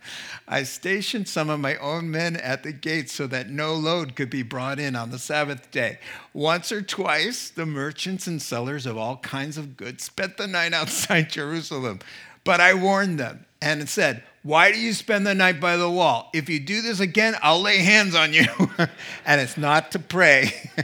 I stationed some of my own men at the gates so that no load could be brought in on the Sabbath day. Once or twice, the merchants and sellers of all kinds of goods spent the night outside Jerusalem. But I warned them and said, why do you spend the night by the wall? If you do this again, I'll lay hands on you. and it's not to pray.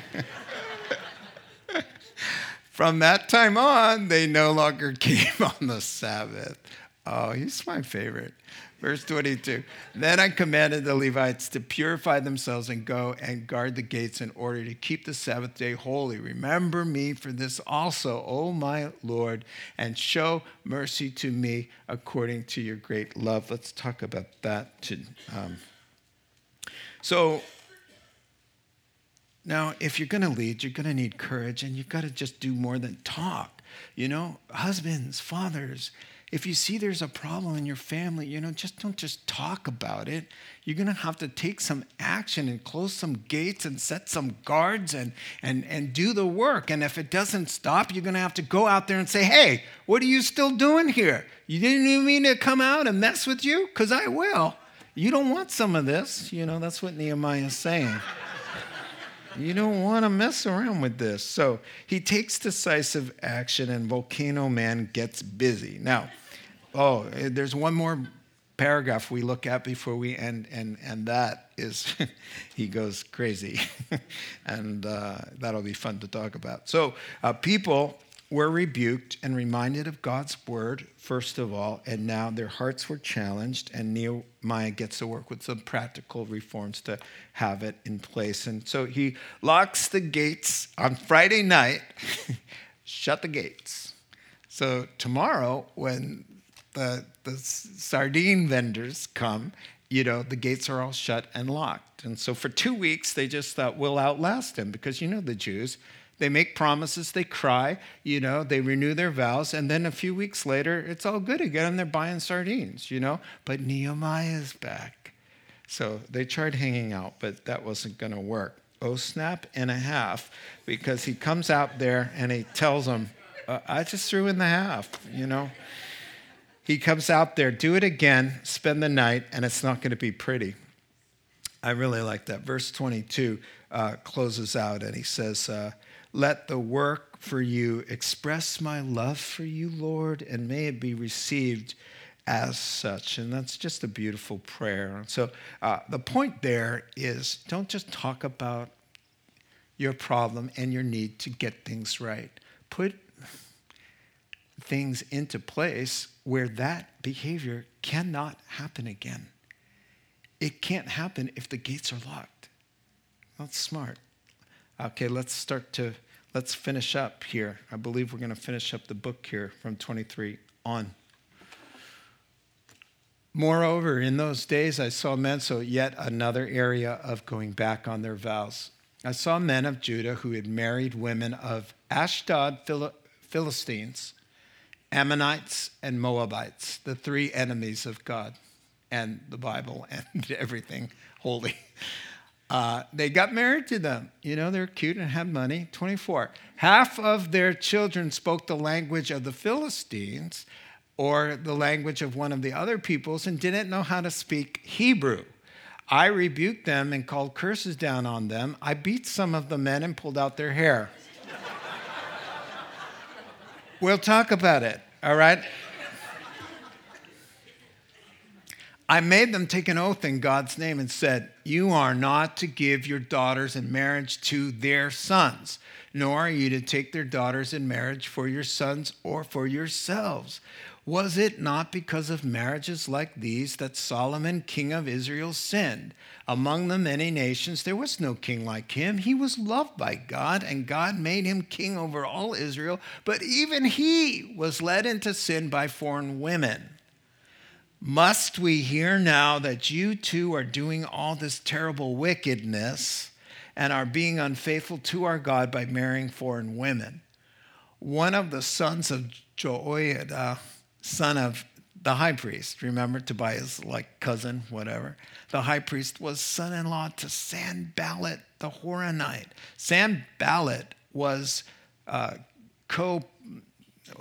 From that time on, they no longer came on the Sabbath. Oh, he's my favorite. Verse 22 Then I commanded the Levites to purify themselves and go and guard the gates in order to keep the Sabbath day holy. Remember me for this also, O my Lord, and show mercy to me according to your great love. Let's talk about that. To, um, so, now, if you're going to lead, you're going to need courage, and you've got to just do more than talk. You know, husbands, fathers, if you see there's a problem in your family, you know, just don't just talk about it. You're going to have to take some action and close some gates and set some guards and, and, and do the work. And if it doesn't stop, you're going to have to go out there and say, hey, what are you still doing here? You didn't even mean to come out and mess with you? Because I will. You don't want some of this. You know, that's what Nehemiah is saying. You don't want to mess around with this. So he takes decisive action, and Volcano Man gets busy. Now, oh, there's one more paragraph we look at before we end, and, and that is he goes crazy. and uh, that'll be fun to talk about. So, uh, people were rebuked and reminded of God's word, first of all, and now their hearts were challenged, and Nehemiah gets to work with some practical reforms to have it in place. And so he locks the gates on Friday night, shut the gates. So tomorrow, when the, the sardine vendors come, you know, the gates are all shut and locked. And so for two weeks, they just thought, we'll outlast him because you know the Jews they make promises, they cry, you know, they renew their vows, and then a few weeks later, it's all good again, and they're buying sardines, you know. But Nehemiah's back. So they tried hanging out, but that wasn't going to work. Oh, snap and a half, because he comes out there and he tells them, uh, I just threw in the half, you know. He comes out there, do it again, spend the night, and it's not going to be pretty. I really like that. Verse 22 uh, closes out, and he says, uh, let the work for you express my love for you, Lord, and may it be received as such. And that's just a beautiful prayer. So uh, the point there is don't just talk about your problem and your need to get things right. Put things into place where that behavior cannot happen again. It can't happen if the gates are locked. That's smart. Okay, let's start to let's finish up here. I believe we're going to finish up the book here from 23 on. Moreover, in those days I saw men, so yet another area of going back on their vows. I saw men of Judah who had married women of Ashdod, Philistines, Ammonites, and Moabites, the three enemies of God and the Bible and everything holy. Uh, they got married to them. You know, they're cute and had money. 24. Half of their children spoke the language of the Philistines or the language of one of the other peoples and didn't know how to speak Hebrew. I rebuked them and called curses down on them. I beat some of the men and pulled out their hair. we'll talk about it, all right? I made them take an oath in God's name and said, You are not to give your daughters in marriage to their sons, nor are you to take their daughters in marriage for your sons or for yourselves. Was it not because of marriages like these that Solomon, king of Israel, sinned? Among the many nations, there was no king like him. He was loved by God, and God made him king over all Israel. But even he was led into sin by foreign women. Must we hear now that you too are doing all this terrible wickedness and are being unfaithful to our God by marrying foreign women? One of the sons of Joiada, son of the high priest, remember Tobiah's like cousin, whatever. The high priest was son in law to Sanballat the Horonite. Sanballat was uh, co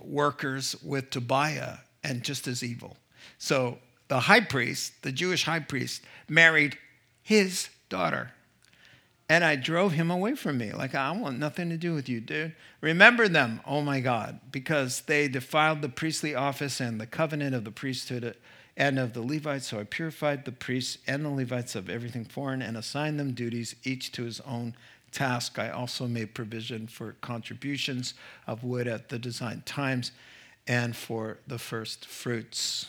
workers with Tobiah and just as evil. So the high priest, the Jewish high priest, married his daughter. And I drove him away from me. Like, I want nothing to do with you, dude. Remember them, oh my God, because they defiled the priestly office and the covenant of the priesthood and of the Levites. So I purified the priests and the Levites of everything foreign and assigned them duties, each to his own task. I also made provision for contributions of wood at the designed times and for the first fruits.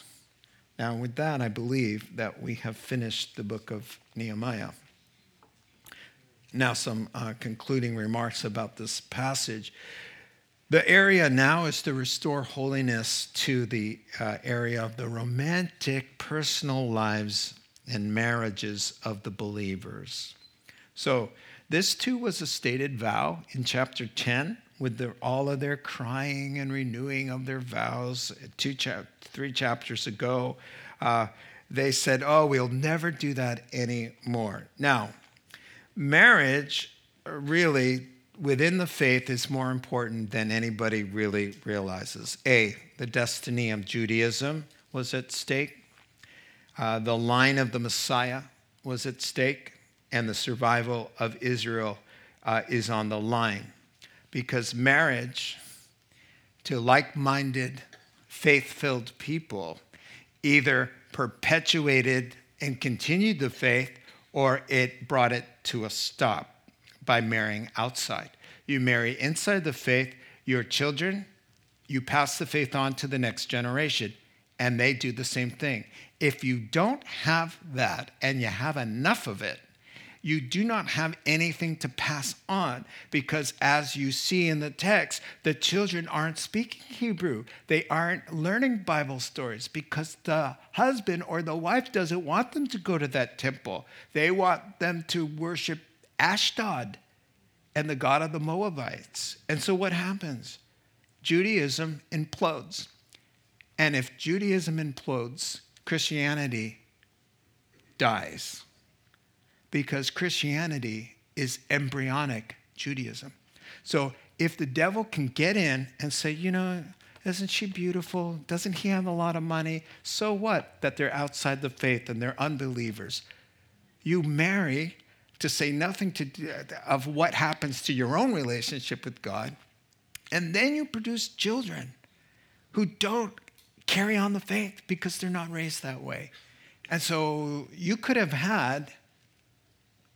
Now, with that, I believe that we have finished the book of Nehemiah. Now, some uh, concluding remarks about this passage. The area now is to restore holiness to the uh, area of the romantic personal lives and marriages of the believers. So, this too was a stated vow in chapter 10 with all of their crying and renewing of their vows two chap- three chapters ago. Uh, they said, Oh, we'll never do that anymore. Now, marriage really within the faith is more important than anybody really realizes. A, the destiny of Judaism was at stake, uh, the line of the Messiah was at stake, and the survival of Israel uh, is on the line. Because marriage to like minded, faith filled people either perpetuated and continued the faith or it brought it to a stop by marrying outside. You marry inside the faith, your children, you pass the faith on to the next generation, and they do the same thing. If you don't have that and you have enough of it, you do not have anything to pass on because, as you see in the text, the children aren't speaking Hebrew. They aren't learning Bible stories because the husband or the wife doesn't want them to go to that temple. They want them to worship Ashdod and the God of the Moabites. And so what happens? Judaism implodes. And if Judaism implodes, Christianity dies. Because Christianity is embryonic Judaism. So if the devil can get in and say, you know, isn't she beautiful? Doesn't he have a lot of money? So what that they're outside the faith and they're unbelievers? You marry to say nothing to, of what happens to your own relationship with God. And then you produce children who don't carry on the faith because they're not raised that way. And so you could have had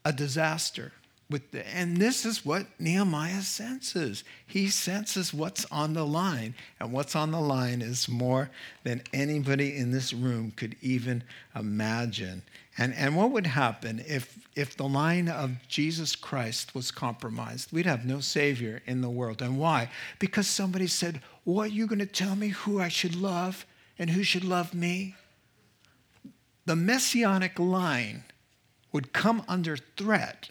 a disaster with the, and this is what Nehemiah senses. He senses what's on the line, and what's on the line is more than anybody in this room could even imagine. And, and what would happen if, if the line of Jesus Christ was compromised? We'd have no Savior in the world. And why? Because somebody said, What are you going to tell me who I should love and who should love me? The messianic line would come under threat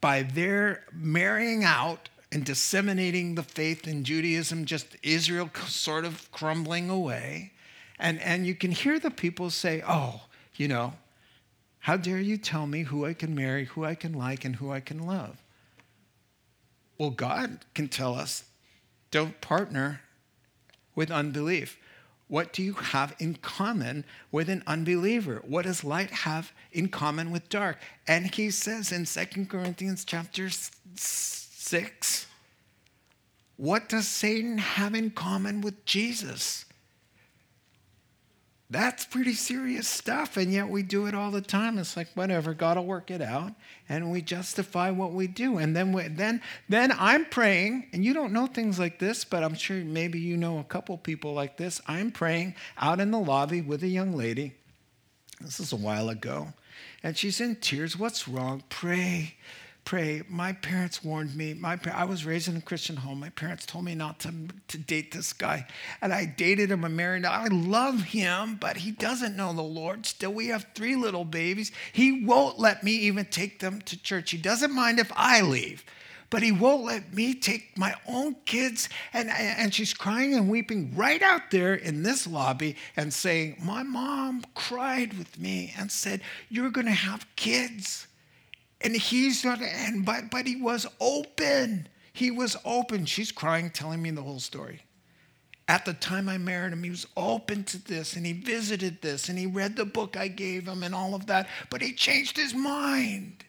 by their marrying out and disseminating the faith in Judaism, just Israel sort of crumbling away. And, and you can hear the people say, Oh, you know, how dare you tell me who I can marry, who I can like, and who I can love? Well, God can tell us don't partner with unbelief. What do you have in common with an unbeliever? What does light have in common with dark? And he says in 2 Corinthians chapter 6, what does Satan have in common with Jesus? That's pretty serious stuff, and yet we do it all the time. It's like whatever, God will work it out, and we justify what we do. And then, we, then, then I'm praying, and you don't know things like this, but I'm sure maybe you know a couple people like this. I'm praying out in the lobby with a young lady. This is a while ago, and she's in tears. What's wrong? Pray pray. My parents warned me. My I was raised in a Christian home. My parents told me not to, to date this guy. And I dated him and married him. I love him, but he doesn't know the Lord. Still, we have three little babies. He won't let me even take them to church. He doesn't mind if I leave. But he won't let me take my own kids. And, and she's crying and weeping right out there in this lobby and saying, My mom cried with me and said, You're going to have kids and he's not, and but but he was open. He was open. She's crying, telling me the whole story. At the time I married him, he was open to this and he visited this and he read the book I gave him and all of that, but he changed his mind.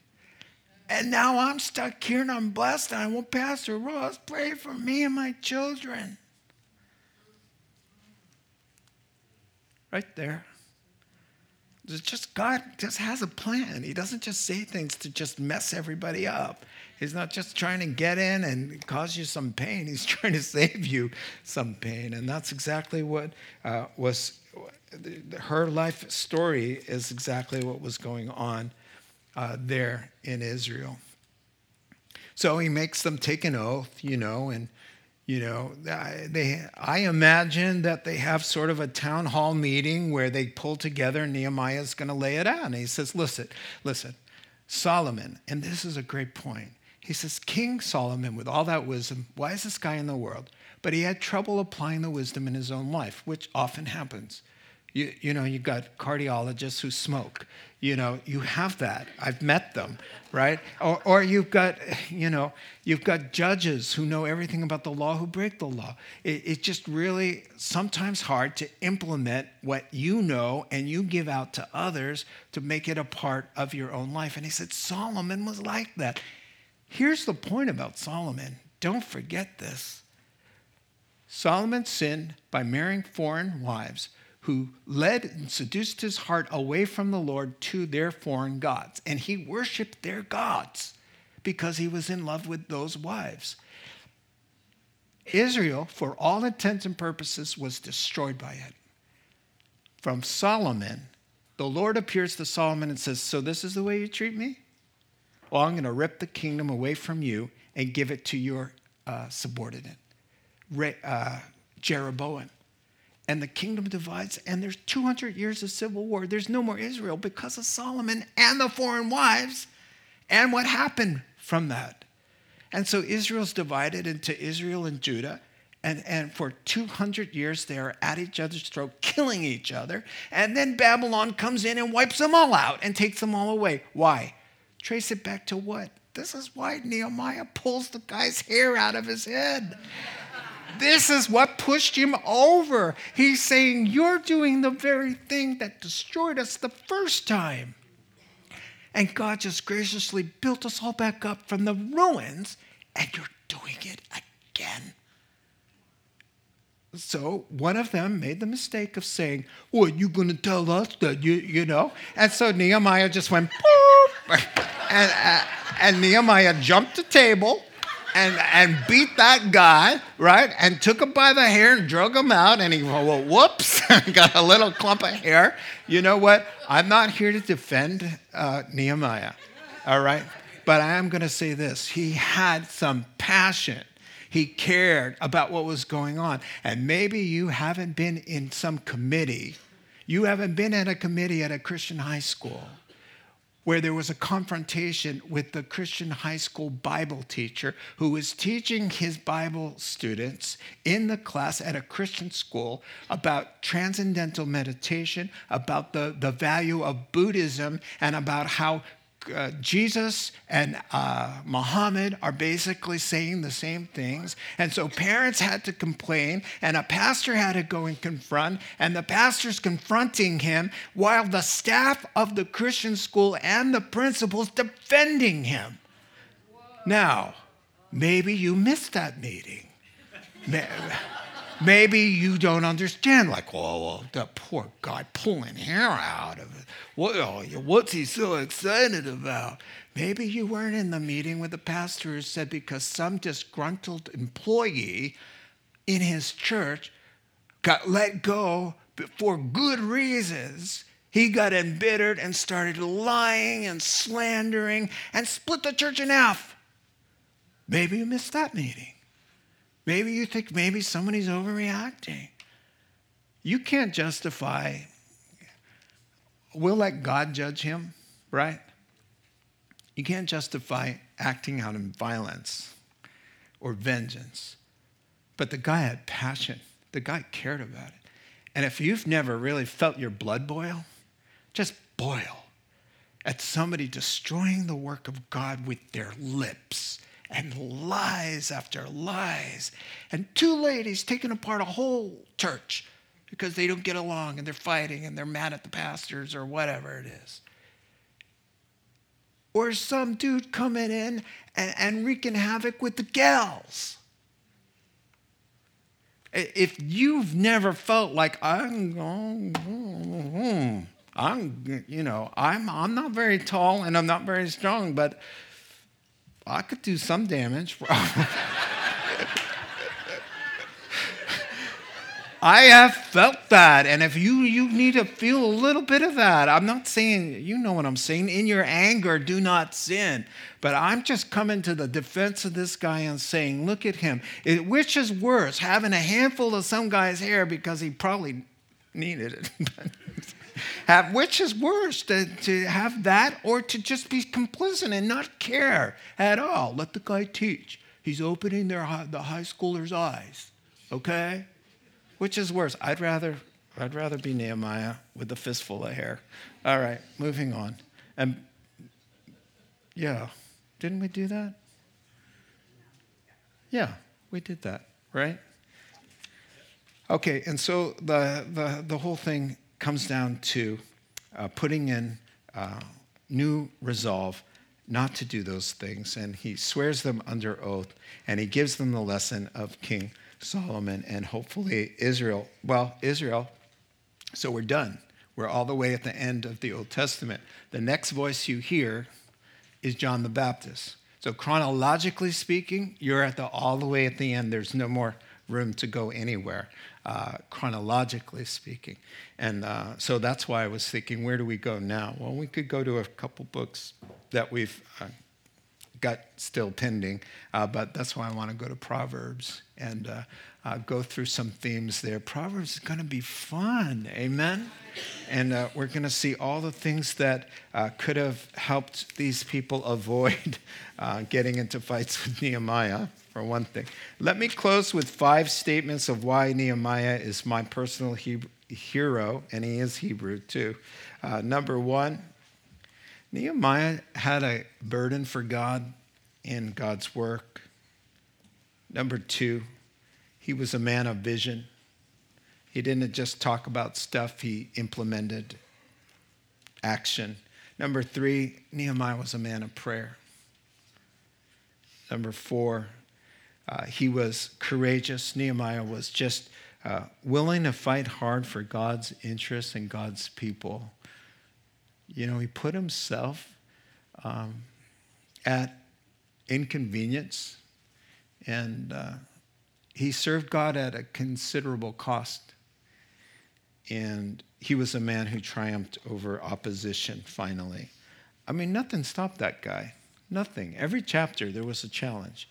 And now I'm stuck here and I'm blessed. And I want Pastor Ross pray for me and my children. Right there. Just God just has a plan. He doesn't just say things to just mess everybody up. He's not just trying to get in and cause you some pain. He's trying to save you some pain, and that's exactly what uh, was her life story. Is exactly what was going on uh, there in Israel. So he makes them take an oath, you know, and you know, they, I imagine that they have sort of a town hall meeting where they pull together, Nehemiah is going to lay it out. And he says, Listen, listen, Solomon, and this is a great point. He says, King Solomon, with all that wisdom, wisest guy in the world, but he had trouble applying the wisdom in his own life, which often happens. You, you know, you've got cardiologists who smoke. You know, you have that. I've met them, right? Or, or you've got, you know, you've got judges who know everything about the law who break the law. It, it's just really sometimes hard to implement what you know and you give out to others to make it a part of your own life. And he said Solomon was like that. Here's the point about Solomon. Don't forget this. Solomon sinned by marrying foreign wives who led and seduced his heart away from the Lord to their foreign gods. And he worshiped their gods because he was in love with those wives. Israel, for all intents and purposes, was destroyed by it. From Solomon, the Lord appears to Solomon and says, So this is the way you treat me? Well, I'm going to rip the kingdom away from you and give it to your uh, subordinate, uh, Jeroboam and the kingdom divides, and there's 200 years of civil war. There's no more Israel because of Solomon and the foreign wives and what happened from that. And so Israel's divided into Israel and Judah. And, and for 200 years, they are at each other's throat, killing each other. And then Babylon comes in and wipes them all out and takes them all away. Why? Trace it back to what? This is why Nehemiah pulls the guy's hair out of his head. This is what pushed him over. He's saying, You're doing the very thing that destroyed us the first time. And God just graciously built us all back up from the ruins, and you're doing it again. So one of them made the mistake of saying, Well, you going to tell us that you, you know? And so Nehemiah just went, Boop! and, uh, and Nehemiah jumped the table and, and beat that guy, right? And took him by the hair and drug him out. And he, well, whoops, got a little clump of hair. You know what? I'm not here to defend uh, Nehemiah, all right? But I am going to say this he had some passion. He cared about what was going on. And maybe you haven't been in some committee. You haven't been at a committee at a Christian high school where there was a confrontation with the Christian high school Bible teacher who was teaching his Bible students in the class at a Christian school about transcendental meditation, about the, the value of Buddhism, and about how uh, Jesus and uh, Muhammad are basically saying the same things. And so parents had to complain, and a pastor had to go and confront, and the pastor's confronting him while the staff of the Christian school and the principals defending him. Now, maybe you missed that meeting. Maybe you don't understand, like, oh, that poor guy pulling hair out of it. What, oh, what's he so excited about? Maybe you weren't in the meeting with the pastor who said because some disgruntled employee in his church got let go for good reasons. He got embittered and started lying and slandering and split the church in half. Maybe you missed that meeting. Maybe you think maybe somebody's overreacting. You can't justify, we'll let God judge him, right? You can't justify acting out in violence or vengeance. But the guy had passion, the guy cared about it. And if you've never really felt your blood boil, just boil at somebody destroying the work of God with their lips and lies after lies. And two ladies taking apart a whole church because they don't get along and they're fighting and they're mad at the pastors or whatever it is. Or some dude coming in and, and wreaking havoc with the gals. If you've never felt like I'm going, hmm, I'm, you know, I'm, I'm not very tall and I'm not very strong, but I could do some damage. I have felt that. And if you, you need to feel a little bit of that, I'm not saying, you know what I'm saying. In your anger, do not sin. But I'm just coming to the defense of this guy and saying, look at him. It, which is worse, having a handful of some guy's hair because he probably needed it? have, which is worse, to, to have that or to just be complicit and not care at all? Let the guy teach. He's opening their, the high schoolers' eyes, okay? Which is worse? I'd rather, I'd rather be Nehemiah with a fistful of hair. All right, moving on. And yeah, didn't we do that? Yeah, we did that, right? Okay, and so the, the, the whole thing comes down to uh, putting in uh, new resolve not to do those things. And he swears them under oath, and he gives them the lesson of King Solomon and hopefully Israel. Well, Israel, so we're done. We're all the way at the end of the Old Testament. The next voice you hear is John the Baptist. So chronologically speaking, you're at the all the way at the end. There's no more room to go anywhere, uh, chronologically speaking. And uh, so that's why I was thinking, where do we go now? Well, we could go to a couple books that we've uh, got still pending, uh, but that's why I want to go to Proverbs and uh, uh, go through some themes there. Proverbs is going to be fun, amen? And uh, we're going to see all the things that uh, could have helped these people avoid uh, getting into fights with Nehemiah, for one thing. Let me close with five statements of why Nehemiah is my personal Hebrew, hero, and he is Hebrew too. Number one, Nehemiah had a burden for God in God's work. Number two, he was a man of vision. He didn't just talk about stuff, he implemented action. Number three, Nehemiah was a man of prayer. Number four, uh, he was courageous. Nehemiah was just uh, willing to fight hard for God's interests and God's people. You know, he put himself um, at inconvenience and uh, he served God at a considerable cost. And he was a man who triumphed over opposition finally. I mean, nothing stopped that guy. Nothing. Every chapter, there was a challenge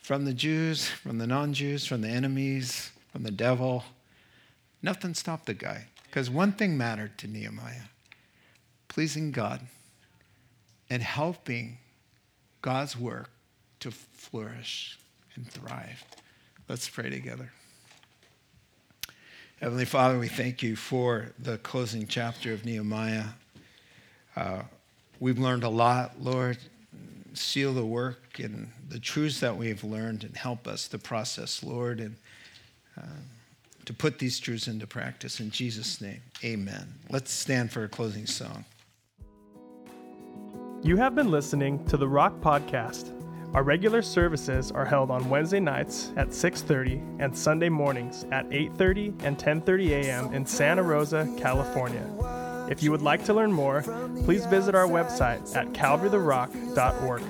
from the Jews, from the non Jews, from the enemies, from the devil. Nothing stopped the guy. Because one thing mattered to Nehemiah pleasing God and helping God's work to flourish and thrive. Let's pray together. Heavenly Father, we thank you for the closing chapter of Nehemiah. Uh, we've learned a lot, Lord. Seal the work and the truths that we've learned and help us to process, Lord, and uh, to put these truths into practice. In Jesus' name, amen. Let's stand for a closing song. You have been listening to the Rock Podcast. Our regular services are held on Wednesday nights at 6:30 and Sunday mornings at 8:30 and 10:30 a.m. in Santa Rosa, California. If you would like to learn more, please visit our website at calvarytherock.org.